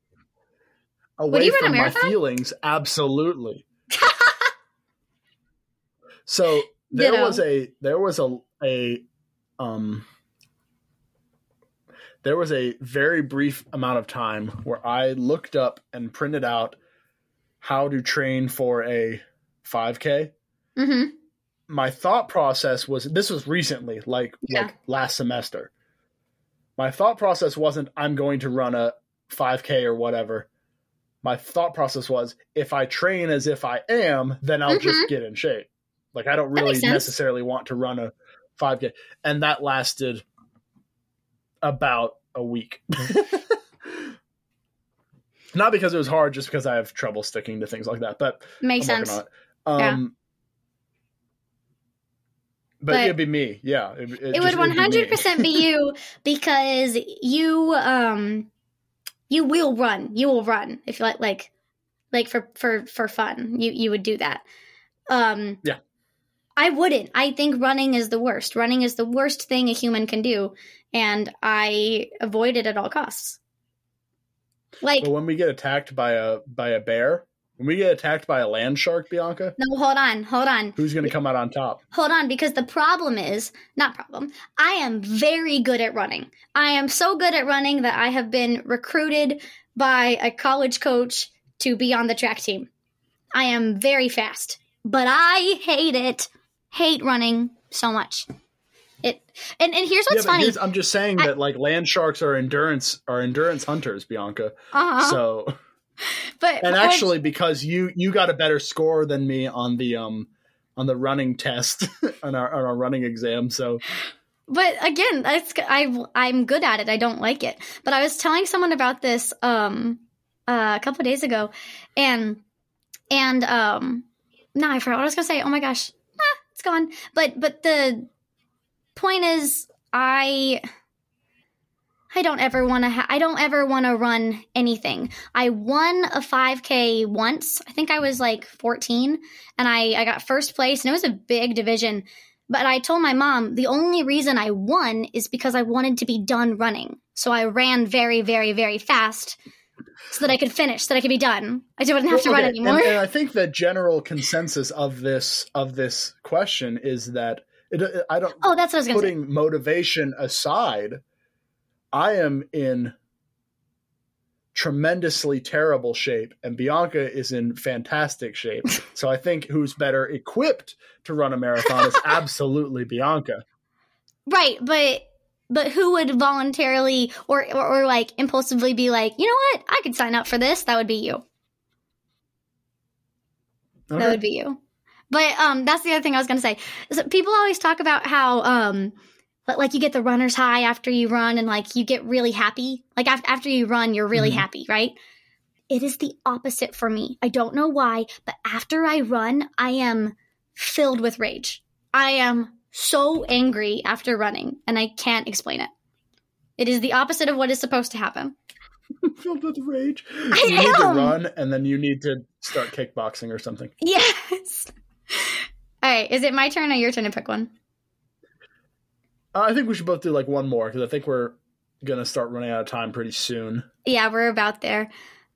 Speaker 1: Away
Speaker 2: you run a
Speaker 1: from my feelings, absolutely. so there
Speaker 2: Ditto.
Speaker 1: was a there was a a um there was a very brief amount of time where I looked up and printed out how to train for a 5k.
Speaker 2: mm-hmm.
Speaker 1: My thought process was this was recently, like
Speaker 2: Yeah.
Speaker 1: like last semester. My thought process wasn't I'm going to run a 5k or whatever. My thought process was if I train as if I am, then I'll
Speaker 2: Mhm.
Speaker 1: just get in shape. Like I don't really necessarily want to run a 5k and that lasted about a week. Not because it was hard, just because I have trouble sticking to things like that. But
Speaker 2: Makes sense.
Speaker 1: it.
Speaker 2: Yeah.
Speaker 1: Um, but,
Speaker 2: But-
Speaker 1: it'd be me. Yeah, it,
Speaker 2: it
Speaker 1: just-
Speaker 2: would
Speaker 1: it'd
Speaker 2: hundred percent be you because you um you will run. You will run if you like like like for for for fun. You you would do that. Um
Speaker 1: Yeah.
Speaker 2: I wouldn't. I think running is the worst. Running is the worst thing a human can do and I avoid it at all costs. Like
Speaker 1: But when we get attacked by a by a bear, when we get attacked by a land shark, Bianca,
Speaker 2: no, hold on. Hold on.
Speaker 1: who's going to come out on top?
Speaker 2: Hold on, because the problem is not problem. I am very good at running. I am so good at running that I have been recruited by a college coach to be on the track team. I am very fast, but I hate it. Hate running so much. It and, and here's what's
Speaker 1: yeah,
Speaker 2: funny.
Speaker 1: here's- I'm just saying
Speaker 2: I-
Speaker 1: that like land sharks are endurance are endurance hunters, Bianca.
Speaker 2: Uh-huh.
Speaker 1: So
Speaker 2: but
Speaker 1: and actually because you you got a better score than me on the um on the running test on our on our running exam. So
Speaker 2: but again, that's I I'm good at it. I don't like it. But I was telling someone about this um uh, a couple of days ago, and and um no, I forgot what I was gonna say. Oh my gosh, ah, it's gone. But but the point is, I I don't ever want to. Ha- I don't ever want to run anything. I won a 5K once. I think I was like 14, and I I got first place, and it was a big division. But I told my mom the only reason I won is because I wanted to be done running. So I ran very, very, very fast so that I could finish, so that I could be done. I didn't have to run
Speaker 1: Okay,
Speaker 2: anymore.
Speaker 1: And, and I think the general consensus of this of this question is that it, I don't
Speaker 2: oh, that's what I was going to say.
Speaker 1: putting motivation aside, I am in tremendously terrible shape, and Bianca is in fantastic shape. so I think who's better equipped to run a marathon is absolutely Bianca.
Speaker 2: Right, but but who would voluntarily or, or or like impulsively be like, you know what, I could sign up for this? That would be you. That would be you. But um, that's the other thing I was gonna say. So people always talk about how um, li- like you get the runner's high after you run, and like you get really happy. Like af- after you run, you're really
Speaker 1: Mhm.
Speaker 2: happy, right? It is the opposite for me. I don't know why, but after I run, I am filled with rage. I am so angry after running, and I can't explain it. It is the opposite of what is supposed to happen.
Speaker 1: Filled with rage.
Speaker 2: I
Speaker 1: you need to run, and then you need to start kickboxing or something.
Speaker 2: Yes. All right, is it my turn or your turn to pick one?
Speaker 1: Uh, I think we should both do like one more because I think we're gonna start running out of time pretty soon.
Speaker 2: Yeah, we're about there.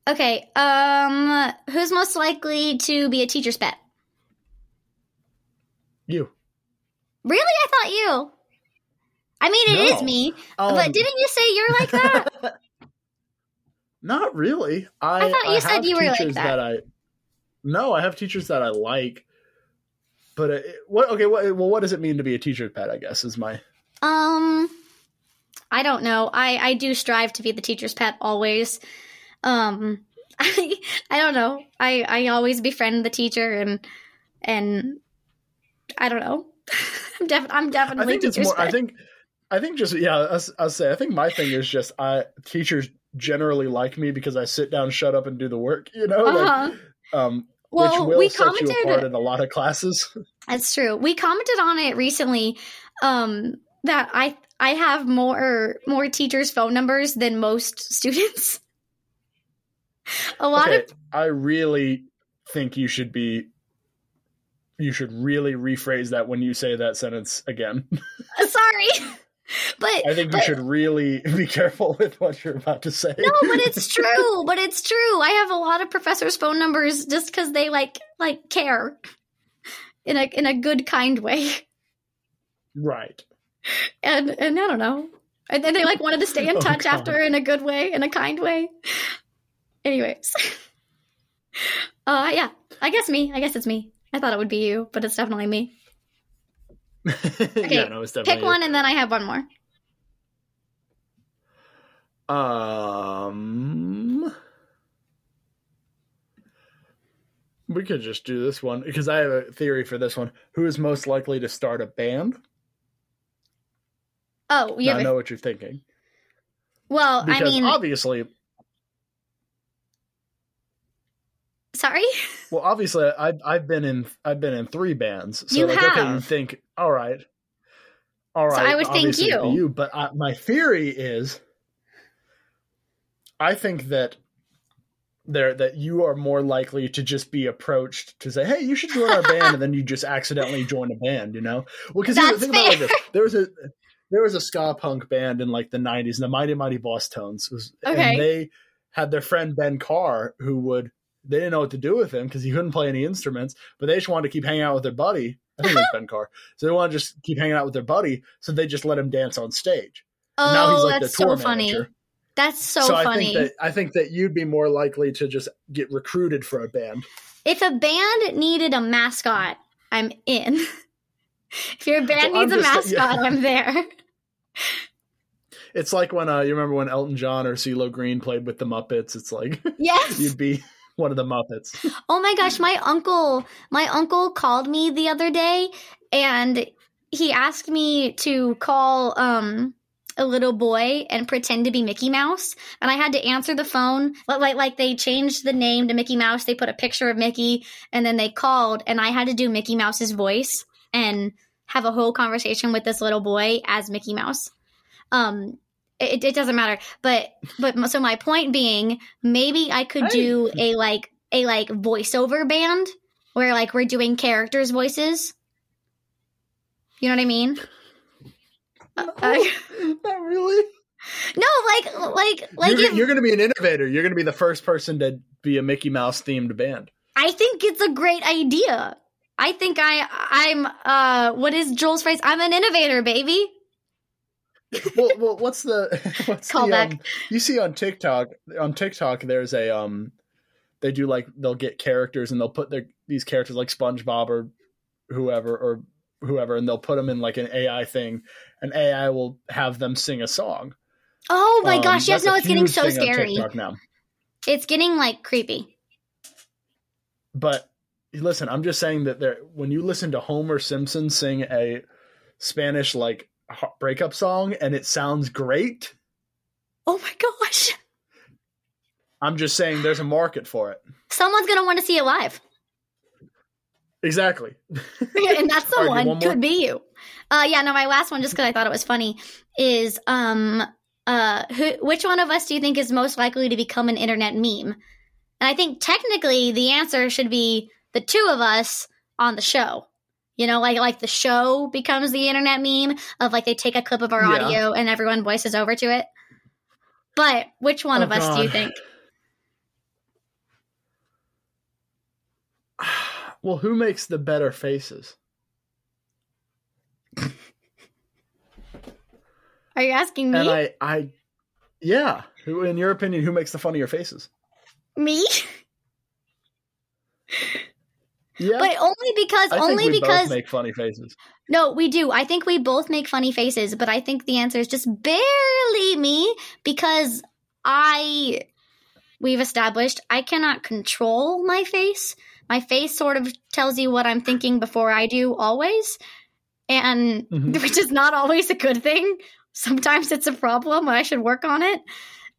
Speaker 2: Okay, um who's most likely to be a teacher's pet?
Speaker 1: You.
Speaker 2: Really? I thought you. I mean, it is
Speaker 1: No.
Speaker 2: me,
Speaker 1: Um,
Speaker 2: but didn't you say you're like that?
Speaker 1: Not really. I,
Speaker 2: I thought you said you were like
Speaker 1: teachers
Speaker 2: that.
Speaker 1: I. No, I have teachers that I like. But it, what? Okay, what, well, what does it mean to be a teacher's pet? I guess is my.
Speaker 2: Um, I don't know. I I do strive to be the teacher's pet always. Um, I I don't know. I I always befriend the teacher and and I don't know. I'm def- I'm
Speaker 1: I
Speaker 2: definitely
Speaker 1: think it's more.
Speaker 2: pet.
Speaker 1: I think. I think just yeah. I'll, say. I think my thing is just I teachers generally like me because I sit down, shut up, and do the work. You know,
Speaker 2: uh-huh.
Speaker 1: um,
Speaker 2: Well, we
Speaker 1: set you
Speaker 2: commented.
Speaker 1: apart in a lot of classes.
Speaker 2: That's true. We commented on it recently. Um, that I I have more more teachers' phone numbers than most students. A lot
Speaker 1: okay, I really think you should be. You should really rephrase that when you say that sentence again.
Speaker 2: Uh, sorry, but
Speaker 1: I think you should really be careful with what you're about to say.
Speaker 2: no, but it's true. But it's true. I have a lot of professors' phone numbers just because they like like care in a in a good kind way,
Speaker 1: right.
Speaker 2: And and I don't know, and then they like wanted to stay in
Speaker 1: Oh,
Speaker 2: touch
Speaker 1: God.
Speaker 2: after in a good way, in a kind way. Anyways, uh, yeah, I guess me. I guess it's me. I thought it would be you, but it's definitely me.
Speaker 1: yeah, no, it's definitely
Speaker 2: Pick one, and then I have one more.
Speaker 1: Um, we could just do this one because I have a theory for this one. Who is most likely to start a band?
Speaker 2: Oh, have
Speaker 1: I know what you're thinking
Speaker 2: well.
Speaker 1: because
Speaker 2: I mean,
Speaker 1: obviously,
Speaker 2: sorry.
Speaker 1: well, obviously, I've I've been in I've been in three bands, so
Speaker 2: You
Speaker 1: like okay, you
Speaker 2: have.
Speaker 1: think all right, all
Speaker 2: So. I would think
Speaker 1: obviously it'd be
Speaker 2: you.
Speaker 1: you, but I, my theory is, I think that there that you are more likely to just be approached to say, "Hey, you should join our band," and then you just accidentally join a band. You know, well, because think about it like this. There was a there was a ska punk band in like the '90s, the Mighty Mighty Bosstones, was,
Speaker 2: Okay.
Speaker 1: and they had their friend Ben Carr who would they didn't know what to do with him because he couldn't play any instruments, but they just wanted to keep hanging out with their buddy. I think it was Ben Carr, so they wanted to just keep hanging out with their buddy, so they just let him dance on stage.
Speaker 2: Oh,
Speaker 1: And now he's oh, like
Speaker 2: that's
Speaker 1: the tour
Speaker 2: so funny.
Speaker 1: manager.
Speaker 2: That's so,
Speaker 1: So, I
Speaker 2: funny.
Speaker 1: think that I think that you'd be more likely to just get recruited for a band.
Speaker 2: if a band needed a mascot, I'm in. if your band
Speaker 1: Well,
Speaker 2: needs a
Speaker 1: just- yeah.
Speaker 2: mascot, I'm there.
Speaker 1: It's like when uh, you remember when Elton John or CeeLo Green played with the Muppets. It's like
Speaker 2: Yes.
Speaker 1: you'd be one of the Muppets.
Speaker 2: Oh my gosh, my uncle, my uncle called me the other day and he asked me to call um a little boy and pretend to be Mickey Mouse and I had to answer the phone like like like they changed the name to Mickey Mouse they put a picture of Mickey and then they called and I had to do Mickey Mouse's voice and have a whole conversation with this little boy as Mickey Mouse um it, it doesn't matter but but so my point being maybe I could do a like a like voiceover band where like we're doing characters voices you know what I mean Uh, I-
Speaker 1: Not really.
Speaker 2: no like like like
Speaker 1: you're,
Speaker 2: if,
Speaker 1: you're going to be an innovator. You're going to be the first person to be a Mickey Mouse themed band.
Speaker 2: I think it's a great idea. I think I I'm uh what is Joel's phrase? I'm an innovator, baby.
Speaker 1: Well, well, what's the what's
Speaker 2: Call
Speaker 1: the, um, you see on TikTok? On TikTok, there's a um, they do like they'll get characters and they'll put their these characters like SpongeBob or whoever or whoever, and they'll put them in like an AI thing, and AI will have them sing a song.
Speaker 2: Oh my
Speaker 1: Um,
Speaker 2: gosh, yes, no, it's getting so scary.
Speaker 1: Now.
Speaker 2: It's getting like creepy.
Speaker 1: But listen, I'm just saying that there when you listen to Homer Simpson sing a Spanish like breakup song and it sounds great,
Speaker 2: Oh my gosh.
Speaker 1: I'm just saying there's a market for it.
Speaker 2: Someone's going to want to see it live.
Speaker 1: Exactly.
Speaker 2: and that's
Speaker 1: right,
Speaker 2: someone
Speaker 1: one more?
Speaker 2: could be you. Uh, yeah, no, my last one, just because I thought it was funny, is um, uh, who, which one of us do you think is most likely to become an internet meme? And I think technically the answer should be the two of us on the show. You know, like like the show becomes the internet meme of like they take a clip of our
Speaker 1: Yeah.
Speaker 2: audio and everyone voices over to it. But which one
Speaker 1: Oh,
Speaker 2: of us do you think?
Speaker 1: well, who makes the better faces?
Speaker 2: Are you asking me?
Speaker 1: And I, I, yeah. Who, in your opinion, who makes the funnier faces?
Speaker 2: me?
Speaker 1: Yeah,
Speaker 2: But only because
Speaker 1: I think
Speaker 2: only
Speaker 1: we
Speaker 2: because
Speaker 1: both make funny faces.
Speaker 2: No, we do. I think we both make funny faces, but I think the answer is just barely me because I we've established I cannot control my face. My face sort of tells you what I'm thinking before I do always. And
Speaker 1: Mhm.
Speaker 2: which is not always a good thing. Sometimes it's a problem. I should work on it.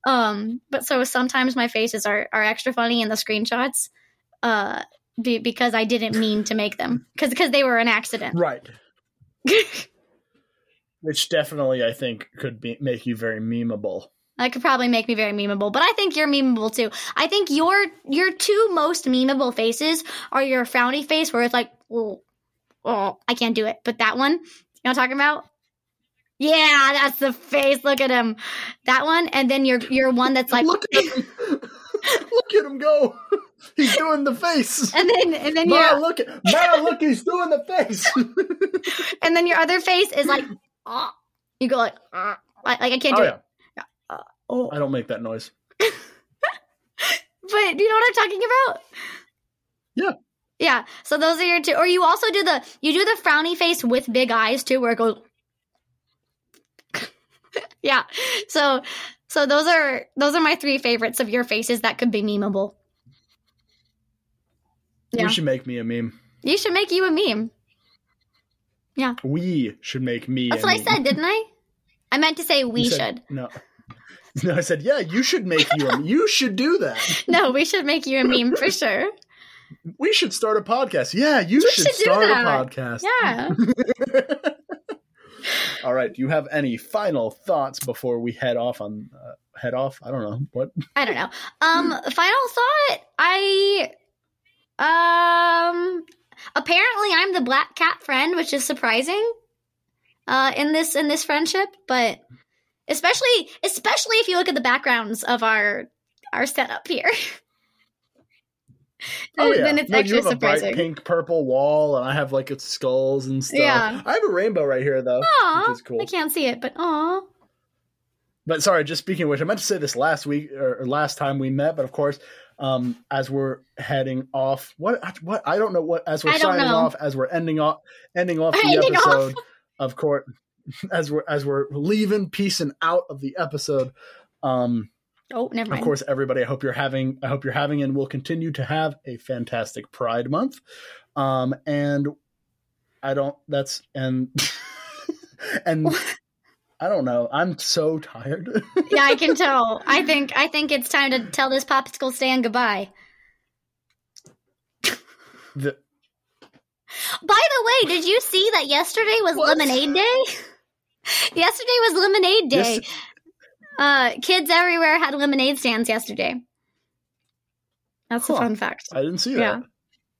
Speaker 2: Um, but so sometimes my faces are are extra funny in the screenshots. Uh be, because I didn't mean to make them because because they were an accident.
Speaker 1: Right. Which definitely, I think, could be make you very memeable.
Speaker 2: That could probably make me very memeable, but I think you're memeable too. I think your your two most memeable faces are your frowny face, where it's like, oh, oh, I can't do it. But that one, you know what I'm talking about? Yeah, that's the face. Look at him. That one, and then your your one that's like,
Speaker 1: look at him! look at him go! He's doing the face.
Speaker 2: and then and then
Speaker 1: Ma, look Ma, look! He's doing the face.
Speaker 2: and then your other face is like, oh. you go like, "Ah." like, like I can't
Speaker 1: oh
Speaker 2: do
Speaker 1: yeah,
Speaker 2: it. Oh,
Speaker 1: I don't make that noise.
Speaker 2: But do you know what I'm talking about?
Speaker 1: Yeah.
Speaker 2: Yeah. So those are your two. Or you also do the you do the frowny face with big eyes too, where it goes. yeah. So so those are those are my three favorites of your faces that could be memeable. Yeah.
Speaker 1: You should make me a meme.
Speaker 2: You should make you a meme. Yeah.
Speaker 1: We should make me.
Speaker 2: That's what I said, didn't I? I meant to say we
Speaker 1: You
Speaker 2: should.
Speaker 1: No. No, I said, yeah, you should make you. A, you should do that.
Speaker 2: No, we should make you a meme for sure.
Speaker 1: We should start a podcast. Yeah, you
Speaker 2: We
Speaker 1: should,
Speaker 2: should
Speaker 1: start a podcast.
Speaker 2: Yeah.
Speaker 1: All right. Do you have any final thoughts before we head off on uh, head off? I don't know what.
Speaker 2: I don't know. Um, final thought. I um apparently I'm the black cat friend, which is surprising. Uh, in this in this friendship, but especially especially if you look at the backgrounds of our our setup here.
Speaker 1: Oh yeah,
Speaker 2: then it's
Speaker 1: no, you
Speaker 2: extra
Speaker 1: have a bright pink purple wall, and I have like its skulls and stuff.
Speaker 2: Yeah.
Speaker 1: I have a rainbow right here though,
Speaker 2: Aw,
Speaker 1: which is cool.
Speaker 2: I can't see it, but aw.
Speaker 1: But sorry, just speaking of which, I meant to say this last week or last time we met, but of course, um, as we're heading off, what what I don't know what as we're signing
Speaker 2: know.
Speaker 1: off, as we're ending off ending off the
Speaker 2: Ending off.
Speaker 1: episode of court, as we're as we're leaving, piecing out of the episode. Um,
Speaker 2: Oh, never mind.
Speaker 1: of course, everybody, I hope you're having, I hope you're having, and will continue to have a fantastic Pride Month. Um, and I don't. That's and and I don't know. I'm so tired.
Speaker 2: yeah, I can tell. I think I think it's time to tell this popsicle stand goodbye.
Speaker 1: the,
Speaker 2: By the way, did you see that yesterday was
Speaker 1: What?
Speaker 2: Lemonade Day? yesterday was Lemonade Day.
Speaker 1: Yes.
Speaker 2: Uh, kids everywhere had lemonade stands yesterday. That's a fun fact.
Speaker 1: I didn't see
Speaker 2: Yeah.
Speaker 1: that.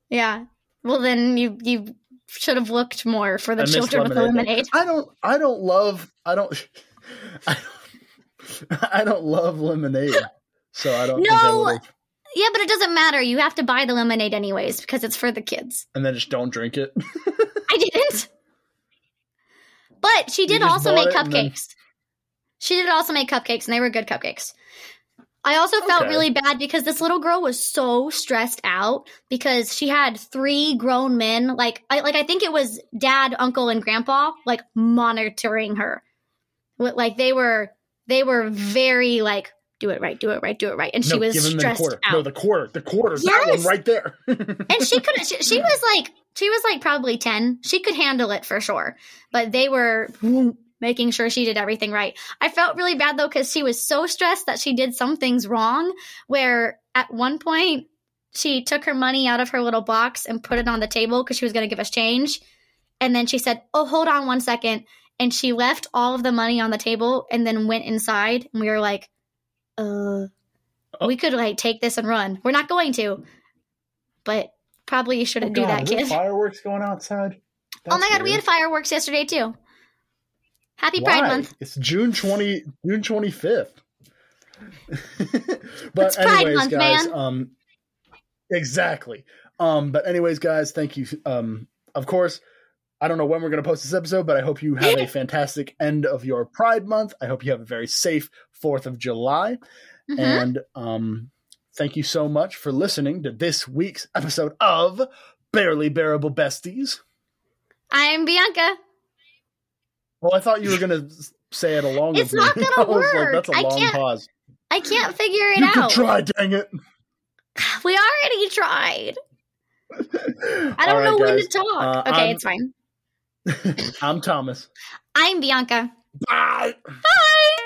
Speaker 2: Yeah. Well, then you you should have looked more for the
Speaker 1: I
Speaker 2: children with the
Speaker 1: Lemonade
Speaker 2: lemonade.
Speaker 1: I don't. I don't love. I don't. I don't, I don't love lemonade, so I don't. think I
Speaker 2: No! Yeah, but it doesn't matter. You have to buy the lemonade anyways because it's for the kids.
Speaker 1: and then just don't drink it.
Speaker 2: I didn't. But she did also make
Speaker 1: it and then-
Speaker 2: cupcakes. She did also make cupcakes, and they were good cupcakes. I also felt
Speaker 1: Okay.
Speaker 2: really bad because this little girl was so stressed out because she had three grown men, like I like I think it was dad, uncle, and grandpa, like monitoring her. Like they were they were very like do it right, do it right, do it right. And she was
Speaker 1: the
Speaker 2: stressed
Speaker 1: quarter.
Speaker 2: out.
Speaker 1: No, the quarter. The quarter. That one right there.
Speaker 2: and she couldn't she, she was like she was like probably 10 she could handle it for sure but they were making sure she did everything right. I felt really bad though because she was so stressed that she did some things wrong where at one point she took her money out of her little box and put it on the table because she was going to give us change. And then she said oh hold on one second. And she left all of the money on the table and then went inside. And we were like uh we could like take this and run. We're not going to. But probably you shouldn't do
Speaker 1: God,
Speaker 2: that
Speaker 1: is there
Speaker 2: kid.
Speaker 1: Fireworks going outside.
Speaker 2: oh my
Speaker 1: That's
Speaker 2: god we had fireworks yesterday too happy
Speaker 1: Why?
Speaker 2: pride month
Speaker 1: It's June twenty June twenty fifth. but
Speaker 2: It's Pride
Speaker 1: anyways,
Speaker 2: Month,
Speaker 1: guys,
Speaker 2: man.
Speaker 1: um exactly. Um, but anyways, guys, thank you. Um, of course, I don't know when we're gonna post this episode, but I hope you have a fantastic end of your Pride Month. I hope you have a very safe Fourth of July.
Speaker 2: Mhm.
Speaker 1: And um thank you so much for listening to this week's episode of Barely Bearable Besties.
Speaker 2: i'm bianca
Speaker 1: Well, I thought you were gonna say it along
Speaker 2: It's
Speaker 1: with me.
Speaker 2: not gonna
Speaker 1: I was like,
Speaker 2: work.
Speaker 1: that's a
Speaker 2: I
Speaker 1: long
Speaker 2: can't-
Speaker 1: pause.
Speaker 2: i can't figure it
Speaker 1: You
Speaker 2: out
Speaker 1: try, dang it.
Speaker 2: we already tried i don't
Speaker 1: right,
Speaker 2: know when to talk
Speaker 1: Uh,
Speaker 2: okay
Speaker 1: I'm-
Speaker 2: it's fine
Speaker 1: I'm Thomas.
Speaker 2: i'm bianca
Speaker 1: Bye.
Speaker 2: bye